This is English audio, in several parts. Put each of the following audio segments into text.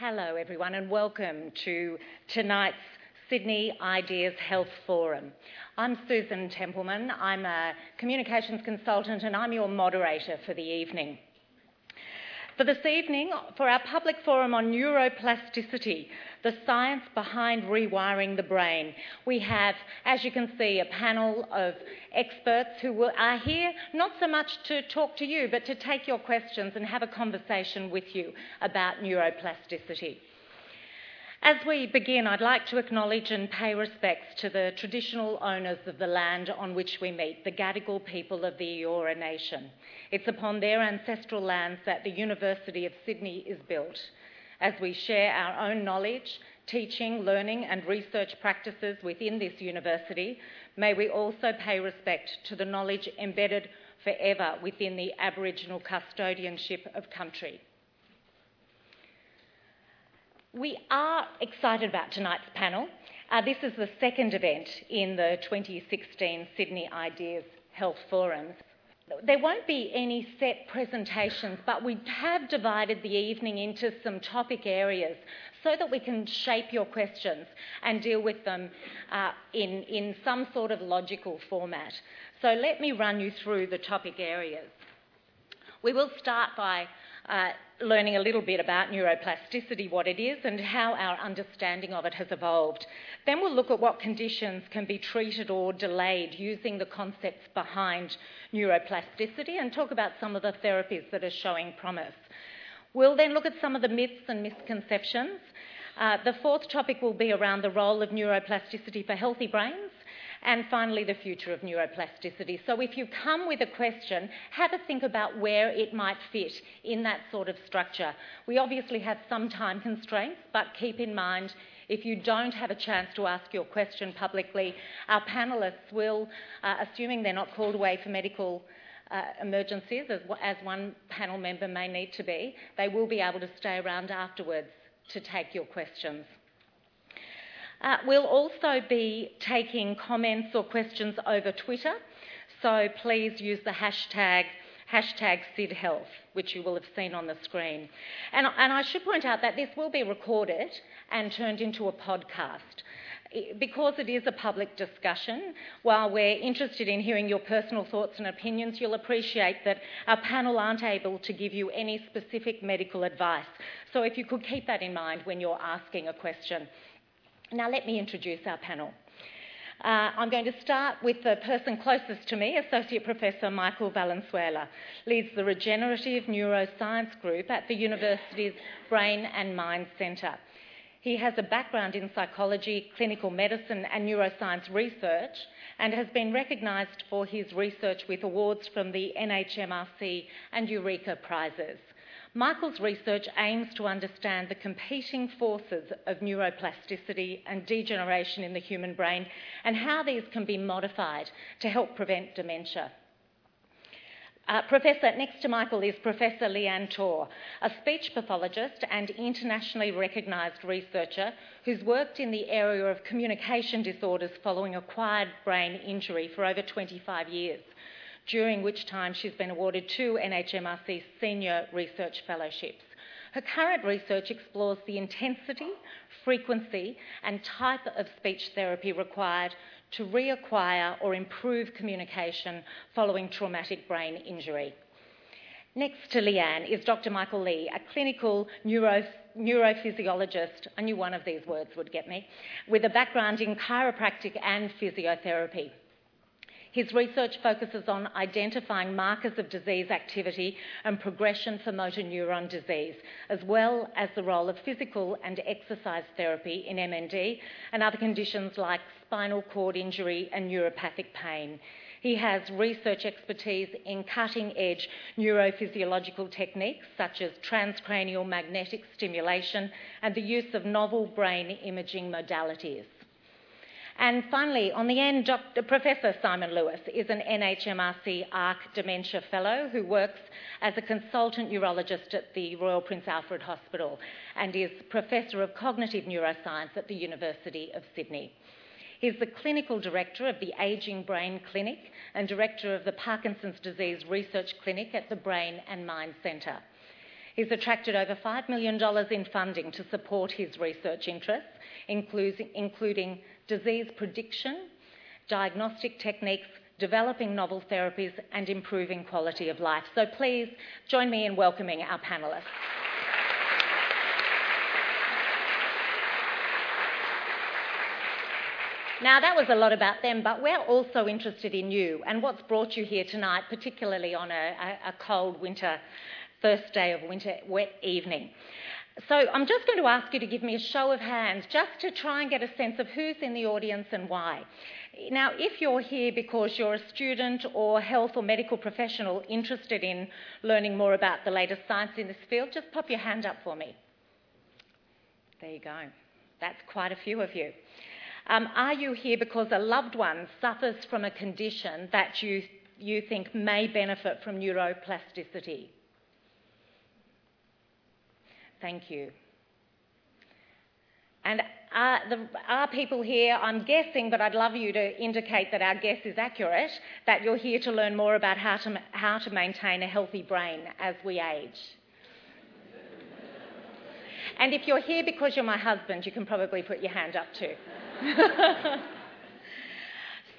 Hello, everyone, and welcome to tonight's Sydney Ideas Health Forum. I'm Susan Templeman. I'm a communications consultant and I'm your moderator for the evening. For this evening, for our public forum on neuroplasticity, the science behind rewiring the brain, we have, as you can see, a panel of experts who are here not so much to talk to you, but to take your questions and have a conversation with you about neuroplasticity. As we begin, I'd like to acknowledge and pay respects to the traditional owners of the land on which we meet, the Gadigal people of the Eora Nation. It's upon their ancestral lands that the University of Sydney is built. As we share our own knowledge, teaching, learning, and research practices within this university, may we also pay respect to the knowledge embedded forever within the Aboriginal custodianship of country. We are excited about tonight's panel. Uh, this is the second event in the 2016 Sydney Ideas Health Forums. There won't be any set presentations, but we have divided the evening into some topic areas so that we can shape your questions and deal with them uh, in, in some sort of logical format. So let me run you through the topic areas. We will start by uh, learning a little bit about neuroplasticity, what it is, and how our understanding of it has evolved. Then we'll look at what conditions can be treated or delayed using the concepts behind neuroplasticity and talk about some of the therapies that are showing promise. We'll then look at some of the myths and misconceptions. Uh, the fourth topic will be around the role of neuroplasticity for healthy brains and finally, the future of neuroplasticity. So, if you come with a question, have a think about where it might fit in that sort of structure. We obviously have some time constraints, but keep in mind if you don't have a chance to ask your question publicly, our panellists will, uh, assuming they're not called away for medical uh, emergencies, as, as one panel member may need to be, they will be able to stay around afterwards to take your questions. Uh, we'll also be taking comments or questions over Twitter, so please use the hashtag hashtag SydHealth, which you will have seen on the screen. And, and I should point out that this will be recorded and turned into a podcast. Because it is a public discussion, while we're interested in hearing your personal thoughts and opinions, you'll appreciate that our panel aren't able to give you any specific medical advice. So if you could keep that in mind when you're asking a question. Now, let me introduce our panel. Uh, I'm going to start with the person closest to me, Associate Professor Michael Valenzuela, leads the Regenerative Neuroscience Group at the university's Brain and Mind Centre. He has a background in psychology, clinical medicine, and neuroscience research, and has been recognised for his research with awards from the NHMRC and Eureka Prizes. Michael's research aims to understand the competing forces of neuroplasticity and degeneration in the human brain and how these can be modified to help prevent dementia. Uh, professor next to Michael is Professor Leanne Togher, a speech pathologist and internationally recognised researcher who's worked in the area of communication disorders following acquired brain injury for over 25 years during which time she's been awarded two NHMRC Senior Research Fellowships. Her current research explores the intensity, frequency, and type of speech therapy required to reacquire or improve communication following traumatic brain injury. Next to Leanne is Dr. Michael Lee, a clinical neuro, neurophysiologist, I knew one of these words would get me, with a background in chiropractic and physiotherapy. His research focuses on identifying markers of disease activity and progression for motor neuron disease, as well as the role of physical and exercise therapy in MND and other conditions like spinal cord injury and neuropathic pain. He has research expertise in cutting edge neurophysiological techniques such as transcranial magnetic stimulation and the use of novel brain imaging modalities. And finally, on the end, Dr. Professor Simon Lewis is an NHMRC ARC Dementia Fellow who works as a consultant neurologist at the Royal Prince Alfred Hospital and is Professor of Cognitive Neuroscience at the University of Sydney. He's the clinical director of the Aging Brain Clinic and director of the Parkinson's Disease Research Clinic at the Brain and Mind Centre. He's attracted over $5 million in funding to support his research interests, including disease prediction, diagnostic techniques, developing novel therapies, and improving quality of life. So please join me in welcoming our panellists. Now, that was a lot about them, but we're also interested in you and what's brought you here tonight, particularly on a, a, cold winter, first day of winter, wet evening. So I'm just going to ask you to give me a show of hands just to try and get a sense of who's in the audience and why. Now, if you're here because you're a student or health or medical professional interested in learning more about the latest science in this field, just pop your hand up for me. There you go. That's quite a few of you. Um, are you here because a loved one suffers from a condition that you, you think may benefit from neuroplasticity? Thank you. And are, the, are, people here, I'm guessing, but I'd love you to indicate that our guess is accurate, that you're here to learn more about how to, how to maintain a healthy brain as we age? and if you're here because you're my husband, you can probably put your hand up too.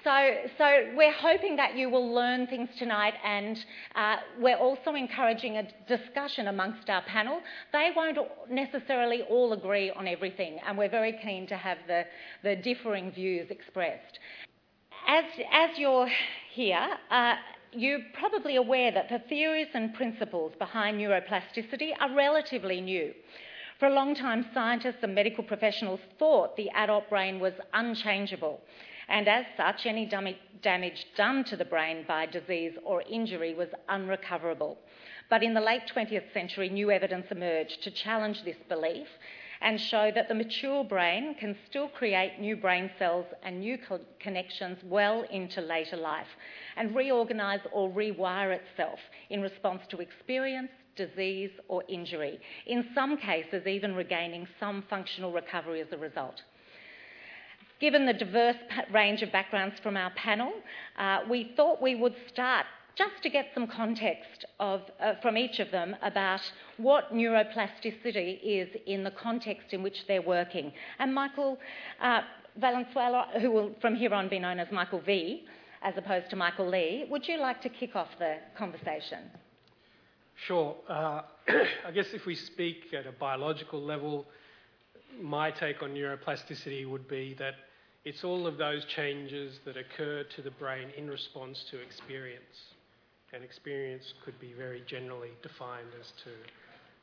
so, so we're hoping that you will learn things tonight, and uh, we're also encouraging a discussion amongst our panel. They won't necessarily all agree on everything, and we're very keen to have the, the differing views expressed. As, as you're here, uh, you're probably aware that the theories and principles behind neuroplasticity are relatively new. For a long time, scientists and medical professionals thought the adult brain was unchangeable, and as such, any damage done to the brain by disease or injury was unrecoverable. But in the late 20th century, new evidence emerged to challenge this belief and show that the mature brain can still create new brain cells and new co- connections well into later life and reorganise or rewire itself in response to experience, disease, or injury, in some cases, even regaining some functional recovery as a result. Given the diverse range of backgrounds from our panel, uh, we thought we would start just to get some context of, uh, from each of them about what neuroplasticity is in the context in which they're working. And Michael uh, Valenzuela, who will from here on be known as Michael V, as opposed to Michael Lee, would you like to kick off the conversation? Sure. Uh, I guess if we speak at a biological level, my take on neuroplasticity would be that it's all of those changes that occur to the brain in response to experience. And experience could be very generally defined as to,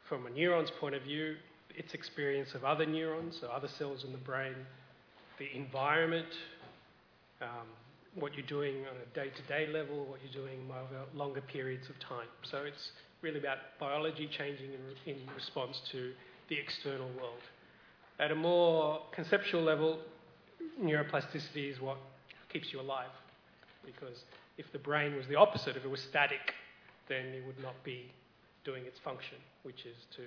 from a neuron's point of view, its experience of other neurons or other cells in the brain, the environment, um, what you're doing on a day to day level, what you're doing over longer periods of time. So it's really about biology changing in, in response to the external world. At a more conceptual level, neuroplasticity is what keeps you alive. Because if the brain was the opposite, if it was static, then it would not be doing its function, which is to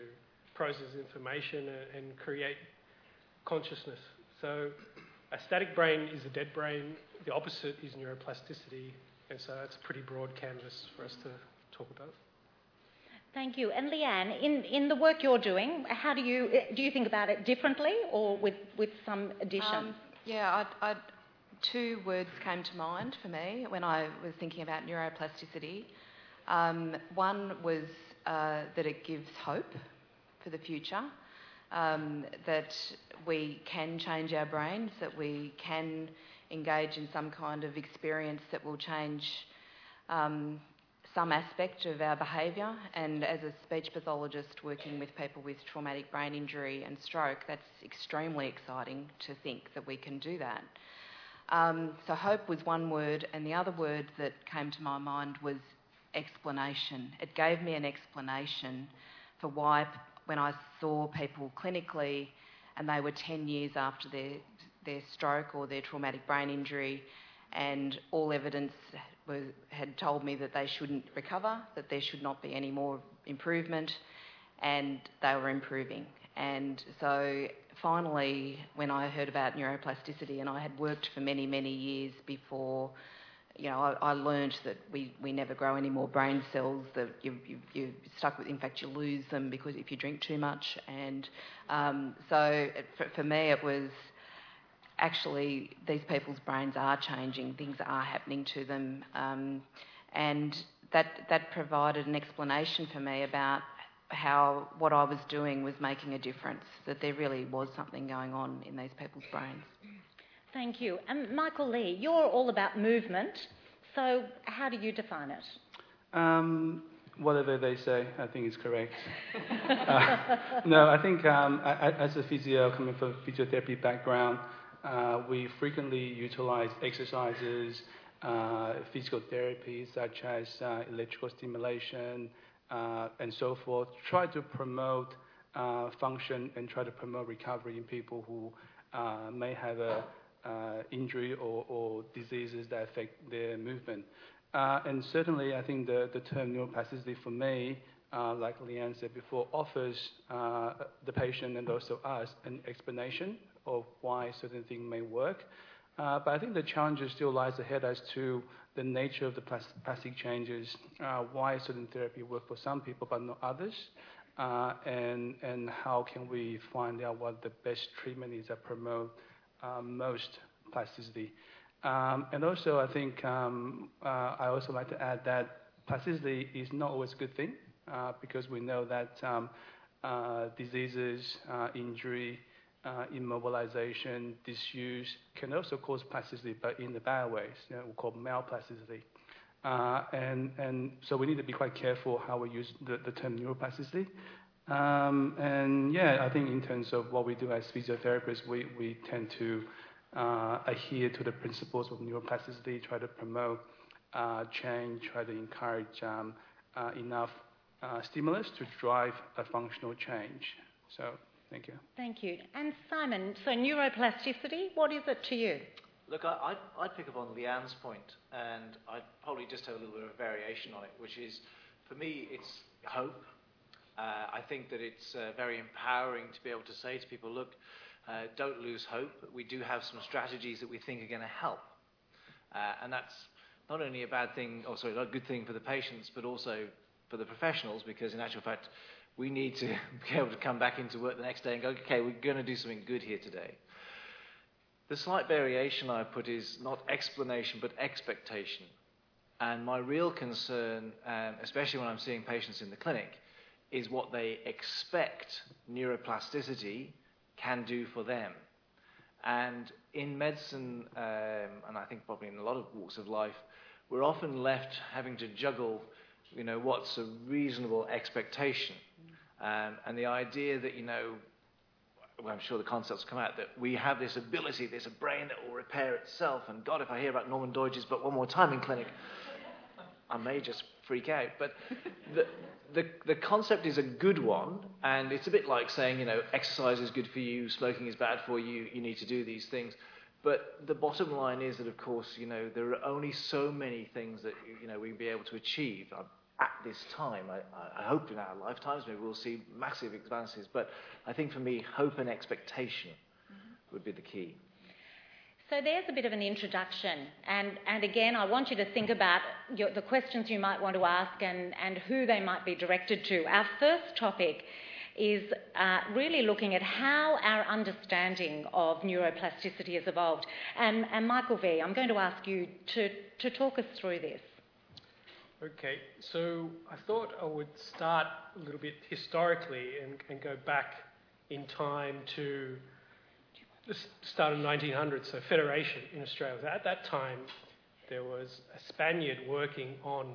process information and, and create consciousness. So a static brain is a dead brain. The opposite is neuroplasticity. And so that's a pretty broad canvas for us to talk about. Thank you. And Leanne, in, in the work you're doing, how do you do you think about it differently or with, with some additions? Um, yeah, I'd, I'd, two words came to mind for me when I was thinking about neuroplasticity. Um, one was uh, that it gives hope for the future, um, that we can change our brains, that we can engage in some kind of experience that will change um, some aspect of our behaviour, and as a speech pathologist working with people with traumatic brain injury and stroke, that's extremely exciting to think that we can do that. Um, so, hope was one word, and the other word that came to my mind was explanation. It gave me an explanation for why, when I saw people clinically and they were 10 years after their, their stroke or their traumatic brain injury, and all evidence was, had told me that they shouldn't recover, that there should not be any more improvement, and they were improving. And so finally, when I heard about neuroplasticity, and I had worked for many, many years before you know, I, I learned that we, we never grow any more brain cells. That you, you you're stuck with. In fact, you lose them because if you drink too much. And um, so it, for, for me, it was actually these people's brains are changing. Things are happening to them, um, and that that provided an explanation for me about how what I was doing was making a difference. That there really was something going on in these people's brains. Thank you. And Michael Lee, you're all about movement. So how do you define it? Um, whatever they say, I think is correct. uh, no, I think um, I, as a physio coming from a physiotherapy background, uh, we frequently utilize exercises, uh, physical therapy such as uh, electrical stimulation uh, and so forth. Try to promote uh, function and try to promote recovery in people who may have a uh, injury or, or, diseases that affect their movement. Uh, and certainly, I think the, the term neuroplasticity for me, uh, like Leanne said before, offers uh, the patient and also us an explanation of why certain things may work. Uh, but I think the challenge still lies ahead as to the nature of the plastic changes, uh, why certain therapy work for some people but not others, and, and how can we find out what the best treatment is that promote um, most plasticity. Um, and also, I think um, uh, I also like to add that plasticity is not always a good thing uh, because we know that um, uh, diseases, uh, injury, uh, immobilization, disuse can also cause plasticity, but in the bad ways, you know, we call malplasticity. Uh, and, and so we need to be quite careful how we use the, the term neuroplasticity. Um, and yeah, I think in terms of what we do as physiotherapists, we, we tend to uh, adhere to the principles of neuroplasticity, try to promote uh, change, try to encourage um, uh, enough uh, stimulus to drive a functional change. So, thank you. Thank you. And Simon, so neuroplasticity, what is it to you? Look, I, would I'd pick up on Leanne's point, and I'd probably just have a little bit of variation on it, which is, for me, it's hope uh, I think that it's uh, very empowering to be able to say to people, look, uh, don't lose hope. We do have some strategies that we think are going to help. Uh, and that's not only a bad thing, or sorry, not a good thing for the patients, but also for the professionals, because in actual fact, we need to be able to come back into work the next day and go, okay, we're going to do something good here today. The slight variation I put is not explanation, but expectation. And my real concern, um, especially when I'm seeing patients in the clinic, is what they expect neuroplasticity can do for them. And in medicine, um, and I think probably in a lot of walks of life, we're often left having to juggle, you know, what's a reasonable expectation. Um, and the idea that, you know, well, I'm sure the concepts come out that we have this ability, there's a brain that will repair itself. And God, if I hear about Norman Doidge's but one more time in clinic, I may just freak out. But the, the, the concept is a good one, and it's a bit like saying, you know, exercise is good for you, smoking is bad for you, you need to do these things. But the bottom line is that, of course, you know, there are only so many things that, you know, we'll be able to achieve at this time. I, I hope in our lifetimes maybe we'll see massive advances, but I think for me, hope and expectation mm-hmm. would be the key. So there's a bit of an introduction, and, and again, I want you to think about your, the questions you might want to ask and, and who they might be directed to. Our first topic is uh, really looking at how our understanding of neuroplasticity has evolved. And, and Michael V, I'm going to ask you to, to talk us through this. Okay, so I thought I would start a little bit historically and, and go back in time to the start of the 1900s, so Federation in Australia. At that time, there was a Spaniard working on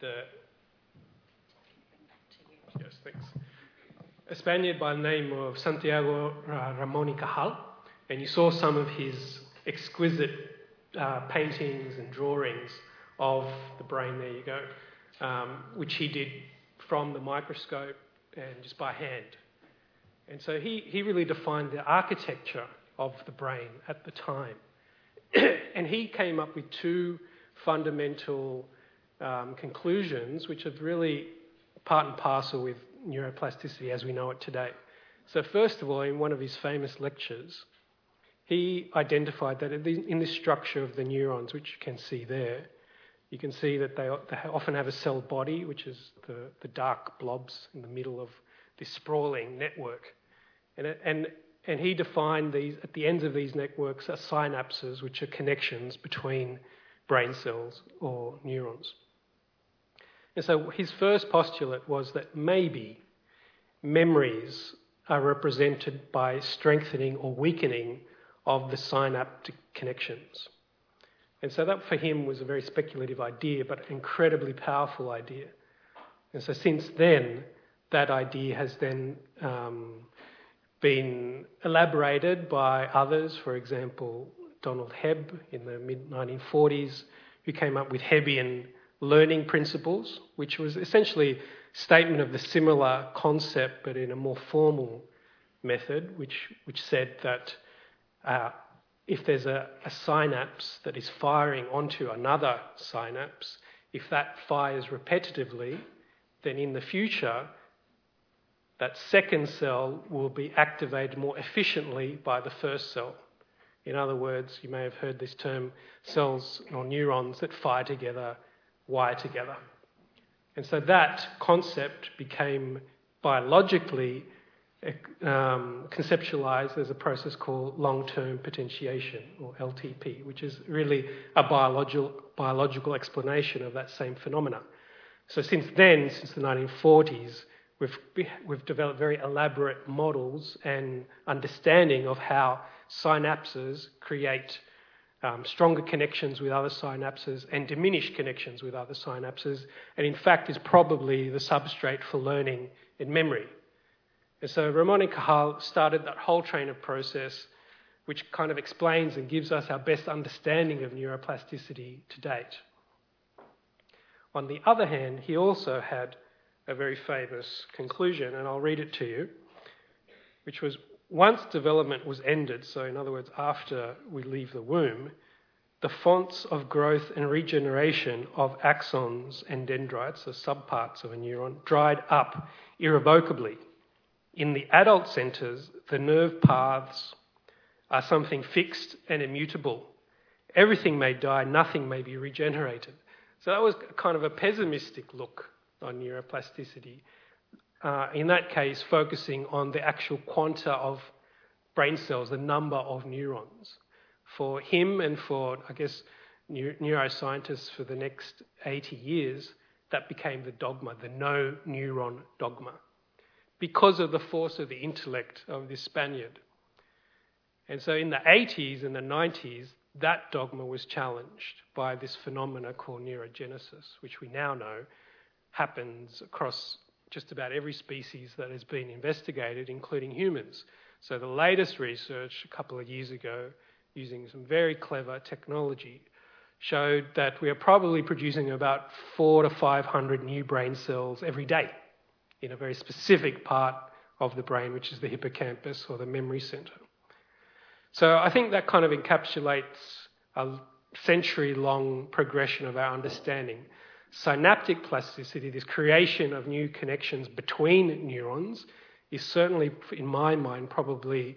the. Yes, thanks. A Spaniard by the name of Santiago Ramon y Cajal, and you saw some of his exquisite uh, paintings and drawings of the brain. There you go, um, which he did from the microscope and just by hand. And so he, he really defined the architecture of the brain at the time. and he came up with two fundamental um, conclusions, which are really part and parcel with neuroplasticity as we know it today. So, first of all, in one of his famous lectures, he identified that in this structure of the neurons, which you can see there, you can see that they, they often have a cell body, which is the, the dark blobs in the middle of this sprawling network. And, and, and he defined these, at the ends of these networks are synapses, which are connections between brain cells or neurons. And so his first postulate was that maybe memories are represented by strengthening or weakening of the synaptic connections. And so that for him was a very speculative idea, but an incredibly powerful idea. And so since then, that idea has then um, been elaborated by others, for example, Donald Hebb in the mid 1940s, who came up with Hebbian learning principles, which was essentially a statement of the similar concept but in a more formal method, which, which said that uh, if there's a, a synapse that is firing onto another synapse, if that fires repetitively, then in the future, that second cell will be activated more efficiently by the first cell. In other words, you may have heard this term cells or neurons that fire together, wire together. And so that concept became biologically um, conceptualized as a process called long term potentiation, or LTP, which is really a biological, biological explanation of that same phenomena. So, since then, since the 1940s, we've, we've developed very elaborate models and understanding of how synapses create um, stronger connections with other synapses and diminish connections with other synapses, and in fact is probably the substrate for learning in memory. And so Ramon and Cajal started that whole train of process, which kind of explains and gives us our best understanding of neuroplasticity to date. On the other hand, he also had a very famous conclusion, and I'll read it to you, which was once development was ended, so in other words, after we leave the womb, the fonts of growth and regeneration of axons and dendrites, the subparts of a neuron, dried up irrevocably in the adult centres, the nerve paths are something fixed and immutable. Everything may die, nothing may be regenerated. So that was kind of a pessimistic look on neuroplasticity. Uh, in that case, focusing on the actual quanta of brain cells, the number of neurons. For him and for, I guess, neuroscientists for the next 80 years, that became the dogma, the no neuron dogma because of the force of the intellect of this Spaniard. And so in the 80s and the 90s, that dogma was challenged by this phenomena called neurogenesis, which we now know happens across just about every species that has been investigated, including humans. So the latest research a couple of years ago, using some very clever technology, showed that we are probably producing about four to 500 new brain cells every day in a very specific part of the brain, which is the hippocampus or the memory center. So I think that kind of encapsulates a century long progression of our understanding. Synaptic plasticity, this creation of new connections between neurons, is certainly, in my mind, probably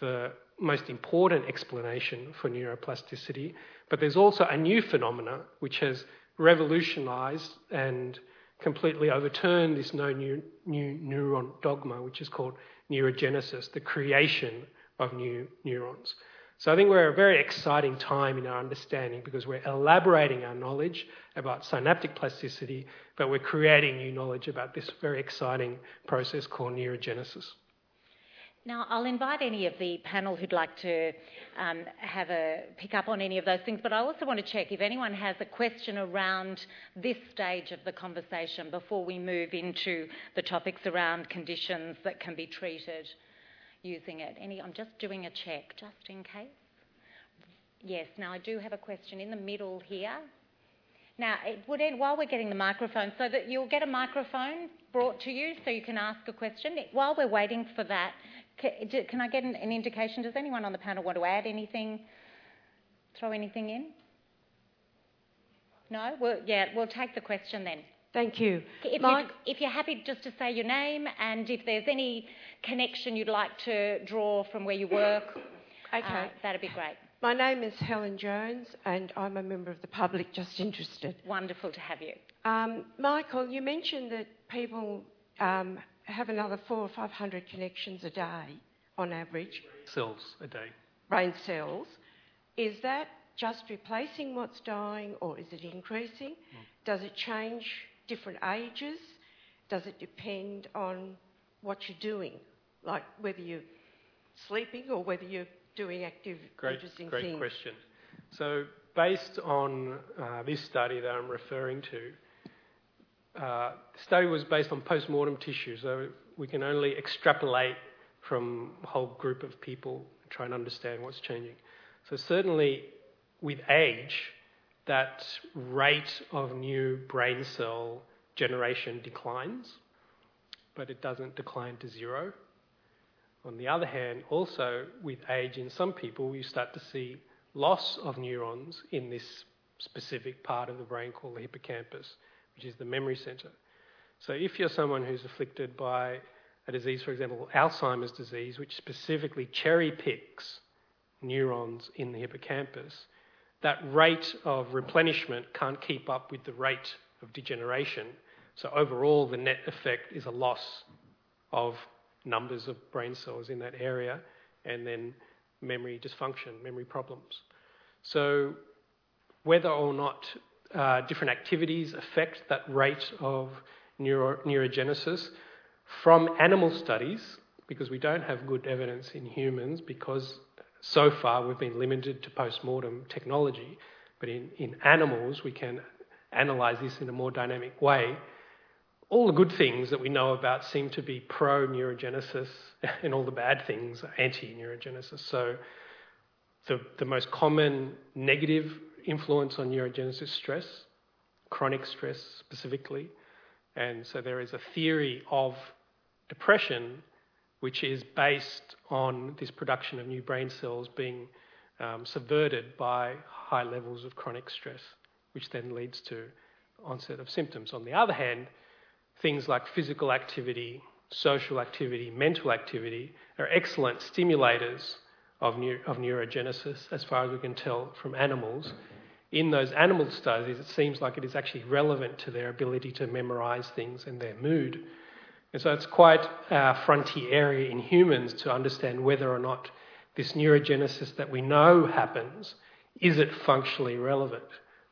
the most important explanation for neuroplasticity. But there's also a new phenomena which has revolutionized and completely overturn this no new, new neuron dogma, which is called neurogenesis, the creation of new neurons. So I think we're at a very exciting time in our understanding because we're elaborating our knowledge about synaptic plasticity, but we're creating new knowledge about this very exciting process called neurogenesis. Now, I'll invite any of the panel who'd like to um, have a pick up on any of those things, but I also want to check if anyone has a question around this stage of the conversation before we move into the topics around conditions that can be treated using it. Any? I'm just doing a check, just in case. Yes. Now, I do have a question in the middle here. Now, it would, end while we're getting the microphone, so that you'll get a microphone brought to you so you can ask a question. While we're waiting for that, can I get an, an indication? Does anyone on the panel want to add anything, throw anything in? No? Well, yeah, we'll take the question then. Thank you. If, Mike, you, if you're happy just to say your name and if there's any connection you'd like to draw from where you work uh, Okay. that'd be great. My name is Helen Jones, and I'm a member of the public just interested. Wonderful to have you. Um, Michael, you mentioned that people um, have another four or five hundred connections a day on average, Cells a day. brain cells. Is that just replacing what's dying, or is it increasing? Does it change different ages? Does it depend on what you're doing, like whether you're sleeping or whether you're doing active, Great, interesting great things? question. So, based on uh, this study that I'm referring to, uh, the study was based on post-mortem tissue, so we can only extrapolate from a whole group of people and try and understand what's changing. So, certainly with age, that rate of new brain cell generation declines, but it doesn't decline to zero. On the other hand, also with age in some people, you start to see loss of neurons in this specific part of the brain called the hippocampus, which is the memory center. So if you're someone who's afflicted by a disease, for example, Alzheimer's disease, which specifically cherry picks neurons in the hippocampus, that rate of replenishment can't keep up with the rate of degeneration. So overall, the net effect is a loss of numbers of brain cells in that area and then memory dysfunction, memory problems. So whether or not uh, different activities affect that rate of neuro- neurogenesis from animal studies, because we don't have good evidence in humans, because so far we've been limited to post-mortem technology, but in, in animals we can analyze this in a more dynamic way. All the good things that we know about seem to be pro neurogenesis, and all the bad things are anti neurogenesis. So, the, the most common negative influence on neurogenesis stress, chronic stress specifically. And so, there is a theory of depression which is based on this production of new brain cells being um, subverted by high levels of chronic stress, which then leads to onset of symptoms. On the other hand, things like physical activity, social activity, mental activity are excellent stimulators of, neu- of neurogenesis, as far as we can tell from animals. In those animal studies, it seems like it is actually relevant to their ability to memorize things and their mood. And so it's quite a frontier area in humans to understand whether or not this neurogenesis that we know happens, is it functionally relevant?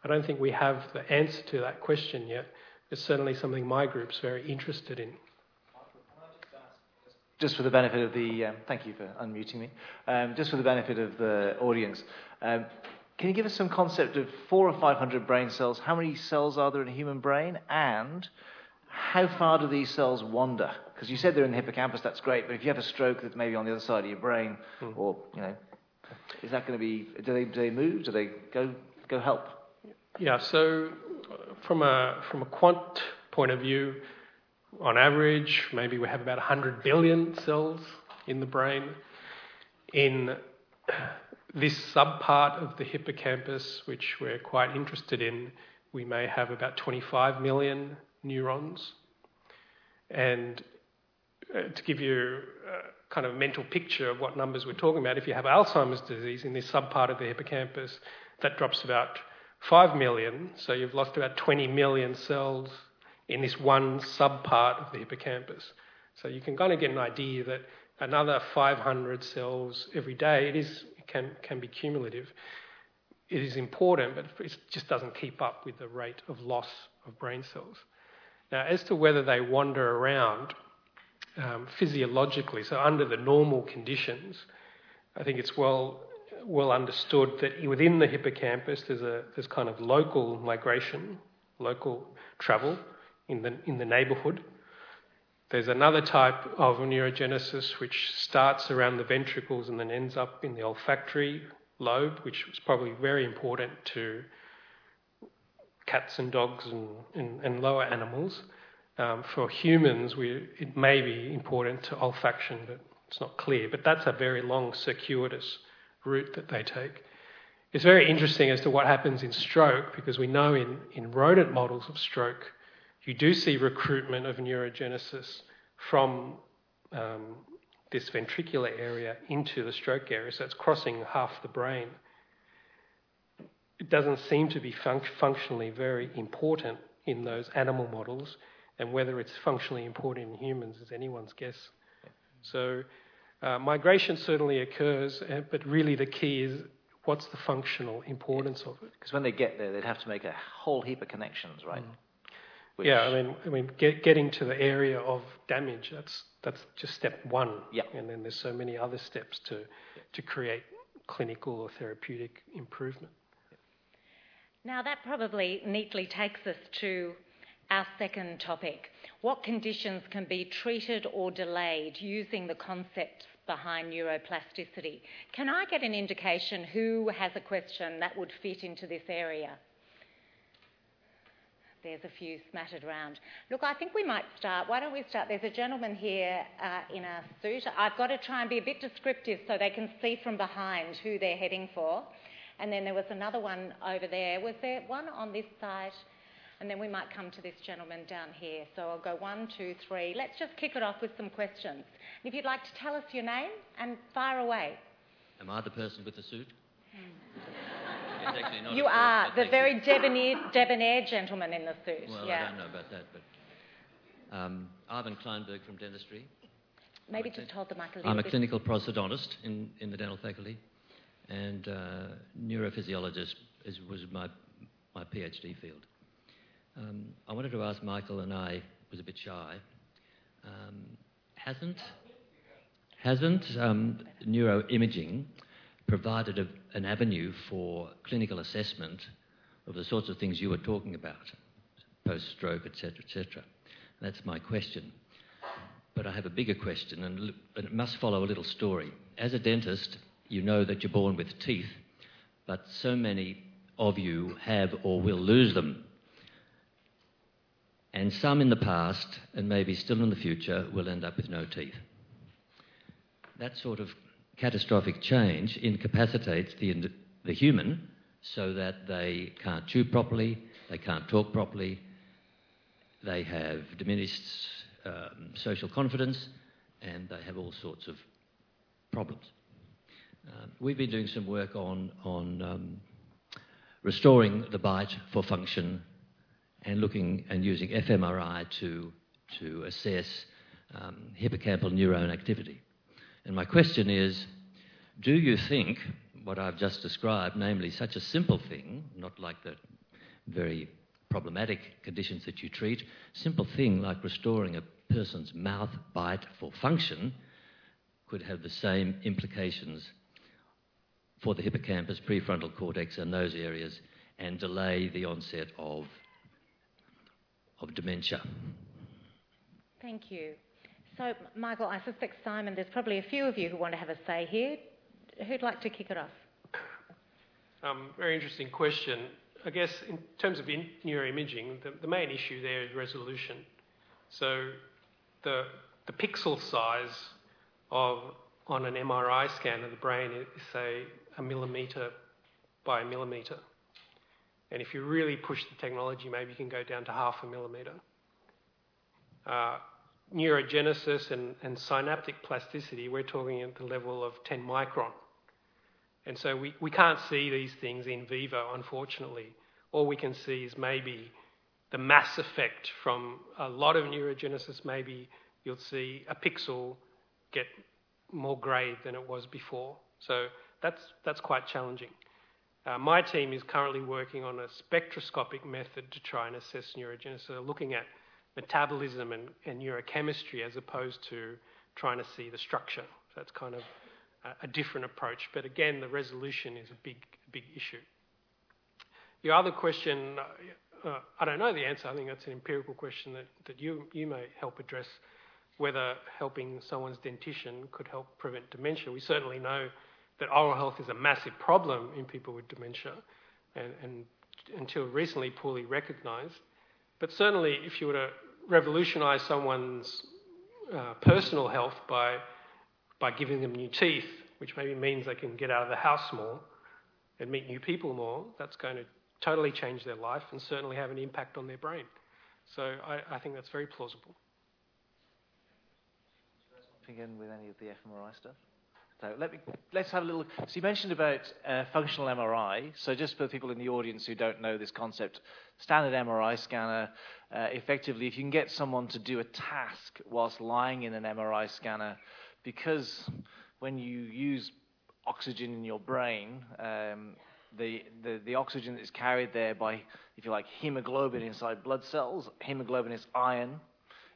I don't think we have the answer to that question yet. It's certainly something my group's very interested in. Just for the benefit of the, um, thank you for unmuting me. Um, just for the benefit of the audience, um, can you give us some concept of four or five hundred brain cells? How many cells are there in a human brain, and how far do these cells wander? Because you said they're in the hippocampus, that's great, but if you have a stroke that's maybe on the other side of your brain, or you know, is that going to be? Do they do they move? Do they go go help? Yeah, so from a, from a quant point of view, on average, maybe we have about 100 billion cells in the brain. In this subpart of the hippocampus, which we're quite interested in, we may have about 25 million neurons. And uh, to give you a kind of a mental picture of what numbers we're talking about, if you have Alzheimer's disease in this subpart of the hippocampus, that drops about 5 million, so you've lost about 20 million cells in this one subpart of the hippocampus. So you can kind of get an idea that another 500 cells every day, is it can can be cumulative. It is important, but it just doesn't keep up with the rate of loss of brain cells. Now, as to whether they wander around um, physiologically, so under the normal conditions, I think it's well well understood that within the hippocampus there's a there's kind of local migration, local travel in the in the neighbourhood. There's another type of neurogenesis which starts around the ventricles and then ends up in the olfactory lobe, which is probably very important to cats and dogs and, and, and lower animals. Um, for humans, we, it may be important to olfaction, but it's not clear. But that's a very long, circuitous route that they take. It's very interesting as to what happens in stroke because we know in, in rodent models of stroke, you do see recruitment of neurogenesis from um, this ventricular area into the stroke area, so it's crossing half the brain. It doesn't seem to be functionally very important in those animal models, and whether it's functionally important in humans is anyone's guess. So, uh, migration certainly occurs, uh, but really the key is what's the functional importance of it? Because when they get there, they'd have to make a whole heap of connections, right? Mm. Which... Yeah, I mean, I mean, get, getting to the area of damage that's that's just step one. Yeah. And then there's so many other steps to to create clinical or therapeutic improvement. Now that probably neatly takes us to our second topic. What conditions can be treated or delayed using the concepts behind neuroplasticity? Can I get an indication who has a question that would fit into this area? There's a few smattered around. Look, I think we might start. Why don't we start? There's a gentleman here uh, in a suit. I've got to try and be a bit descriptive so they can see from behind who they're heading for. And then there was another one over there. Was there one on this side? And then we might come to this gentleman down here. So I'll go one, two, three. Let's just kick it off with some questions. And if you'd like to tell us your name and fire away. Am I the person with the suit? you are the very debonair, debonair, gentleman in the suit. Well, yeah. I don't know about that, but um, Ivan Kleinberg from dentistry. Maybe just hold the mic a little I'm bit. a clinical prosthodontist in, in the dental faculty, and uh, neurophysiologist is, was my, my PhD field. Um, I wanted to ask Michael, and I was a bit shy. Um, hasn't hasn't um, neuroimaging provided a, an avenue for clinical assessment of the sorts of things you were talking about, post-stroke, etc., etc. That's my question. But I have a bigger question, and it must follow a little story. As a dentist, you know that you're born with teeth, but so many of you have or will lose them. And some in the past, and maybe still in the future, will end up with no teeth. That sort of catastrophic change incapacitates the, the human so that they can't chew properly, they can't talk properly, they have diminished um, social confidence, and they have all sorts of problems. Um, we've been doing some work on, on um, restoring the bite for function and looking and using fMRI to, to assess um, hippocampal neuron activity. And my question is do you think what I've just described, namely such a simple thing, not like the very problematic conditions that you treat, simple thing like restoring a person's mouth bite for function, could have the same implications for the hippocampus, prefrontal cortex, and those areas, and delay the onset of, of dementia. Thank you. So, Michael, I suspect, Simon, there's probably a few of you who want to have a say here. Who'd like to kick it off? Um, very interesting question. I guess in terms of in neuroimaging, the, the, main issue there is resolution. So the, the pixel size of on an MRI scan of the brain is, say, a millimetre by a millimetre. And if you really push the technology, maybe you can go down to half a millimetre. Uh, neurogenesis and, and synaptic plasticity, we're talking at the level of 10 micron. And so we, we can't see these things in vivo, unfortunately. All we can see is maybe the mass effect from a lot of neurogenesis. Maybe you'll see a pixel get more grey than it was before. So that's, that's quite challenging. Uh, my team is currently working on a spectroscopic method to try and assess neurogenesis, so looking at metabolism and, and neurochemistry as opposed to trying to see the structure. So that's kind of a, a different approach. But again, the resolution is a big, big issue. Your other question, uh, uh, I don't know the answer. I think that's an empirical question that, that you, you may help address whether helping someone's dentition could help prevent dementia. We certainly know that oral health is a massive problem in people with dementia and, and until recently poorly recognised. But certainly, if you were to revolutionise someone's uh, personal health by, by giving them new teeth, which maybe means they can get out of the house more and meet new people more, that's going to totally change their life and certainly have an impact on their brain. So I, I think that's very plausible. in with any of the fMRI stuff? So let me let's have a little. So you mentioned about uh, functional MRI. So just for people in the audience who don't know this concept, standard MRI scanner. Uh, effectively, if you can get someone to do a task whilst lying in an MRI scanner, because when you use oxygen in your brain, um, the, the, the oxygen that is carried there by, if you like, hemoglobin inside blood cells. Hemoglobin is iron.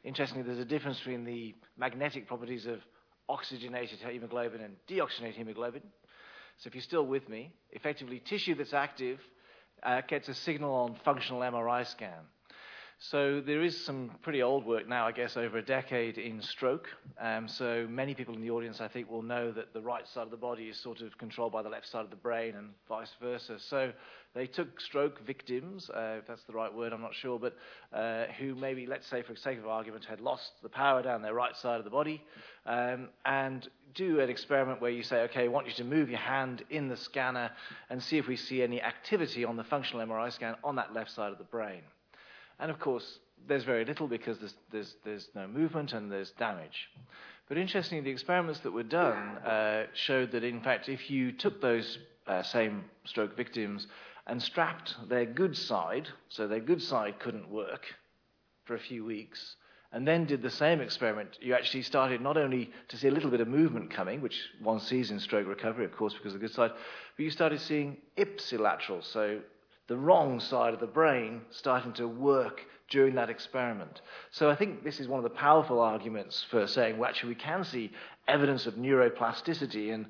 Interestingly, there's a difference between the magnetic properties of oxygenated hemoglobin and deoxygenated hemoglobin. So if you're still with me, effectively tissue that's active uh, gets a signal on functional MRI scan. So there is some pretty old work now, I guess, over a decade in stroke. Um, so many people in the audience, I think, will know that the right side of the body is sort of controlled by the left side of the brain and vice versa. So they took stroke victims, uh, if that's the right word, I'm not sure, but uh, who maybe, let's say, for the sake of argument, had lost the power down their right side of the body, um, and do an experiment where you say, okay, I want you to move your hand in the scanner and see if we see any activity on the functional MRI scan on that left side of the brain. And of course, there's very little because there's, there's, there's no movement and there's damage. But interestingly, the experiments that were done uh, showed that, in fact, if you took those uh, same stroke victims and strapped their good side, so their good side couldn't work for a few weeks, and then did the same experiment, you actually started not only to see a little bit of movement coming, which one sees in stroke recovery, of course, because of the good side, but you started seeing ipsilateral, so the wrong side of the brain starting to work during that experiment. So I think this is one of the powerful arguments for saying, well, actually, we can see evidence of neuroplasticity. And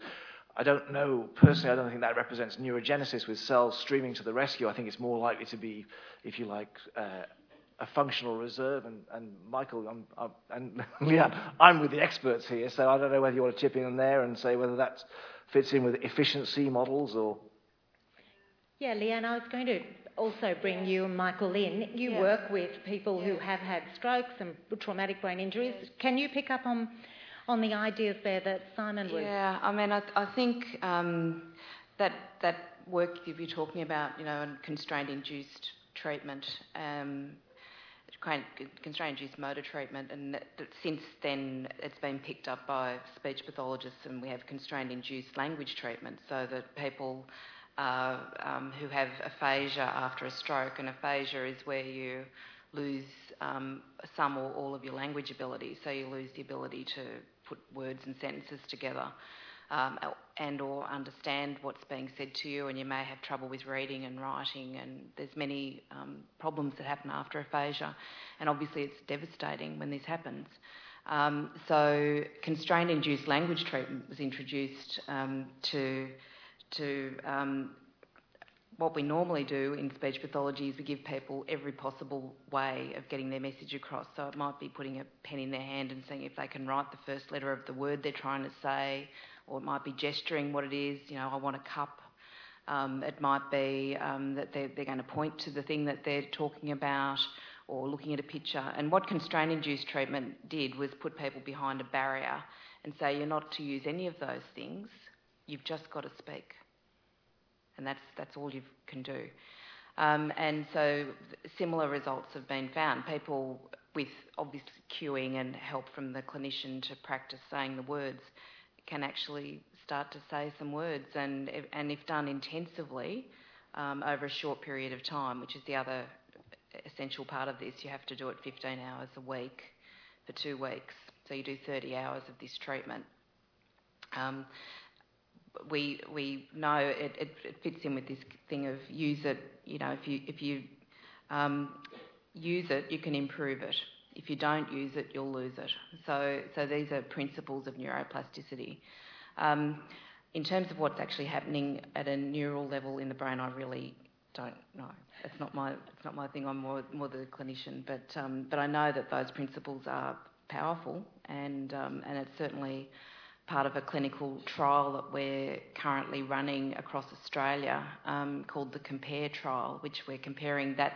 I don't know, personally, I don't think that represents neurogenesis with cells streaming to the rescue. I think it's more likely to be, if you like, uh, a functional reserve. And, and Michael I'm, I'm, and Leanne, I'm with the experts here, so I don't know whether you want to chip in there and say whether that fits in with efficiency models or yeah, Leanne, I was going to also bring you and Michael in. You yeah. work with people yeah. who have had strokes and traumatic brain injuries. Yeah. Can you pick up on on the ideas there that Simon was? Yeah, I mean, I, I think um, that that work you're talking about, you know, and constraint-induced treatment. Um, constraint-induced motor treatment, and since then it's been picked up by speech pathologists, and we have constraint-induced language treatment, so that people um, who have aphasia after a stroke, and aphasia is where you lose um, some or all of your language ability, so you lose the ability to put words and sentences together. Um, and or understand what's being said to you, and you may have trouble with reading and writing, and there's many um, problems that happen after aphasia, and obviously it's devastating when this happens. Um, so constraint-induced language treatment was introduced um, to to um, what we normally do in speech pathology is we give people every possible way of getting their message across. So it might be putting a pen in their hand and seeing if they can write the first letter of the word they're trying to say, or it might be gesturing what it is. You know, I want a cup. Um, it might be um, that they're, they're going to point to the thing that they're talking about or looking at a picture. And what constraint induced treatment did was put people behind a barrier and say, you're not to use any of those things, you've just got to speak and that's, that's all you can do. Um, and so similar results have been found. People with obvious cueing and help from the clinician to practice saying the words can actually start to say some words, and, and if done intensively um, over a short period of time, which is the other essential part of this, you have to do it 15 hours a week for two weeks. So you do 30 hours of this treatment. Um, we we know it, it, it, fits in with this thing of use it. You know, if you if you um, use it, you can improve it. If you don't use it, you'll lose it. So so these are principles of neuroplasticity. Um, in terms of what's actually happening at a neural level in the brain, I really don't know. It's not my it's not my thing. I'm more more the clinician, but um, but I know that those principles are powerful, and um, and it's certainly part of a clinical trial that we're currently running across Australia um, called the Compare trial, which we're comparing that.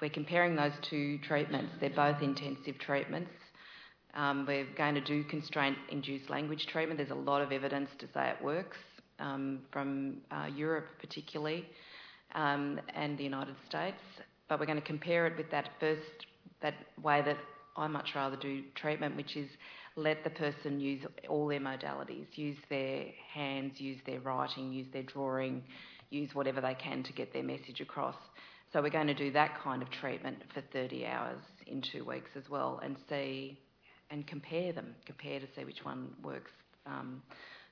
We're comparing those two treatments. They're both intensive treatments. Um, we're going to do constraint-induced language treatment. There's a lot of evidence to say it works um, from uh, Europe, particularly, um, and the United States. But we're going to compare it with that first that way that I much rather do treatment, which is let the person use all their modalities, use their hands, use their writing, use their drawing, use whatever they can to get their message across. So we're going to do that kind of treatment for 30 hours in two weeks as well and see and compare them, compare to see which one works um,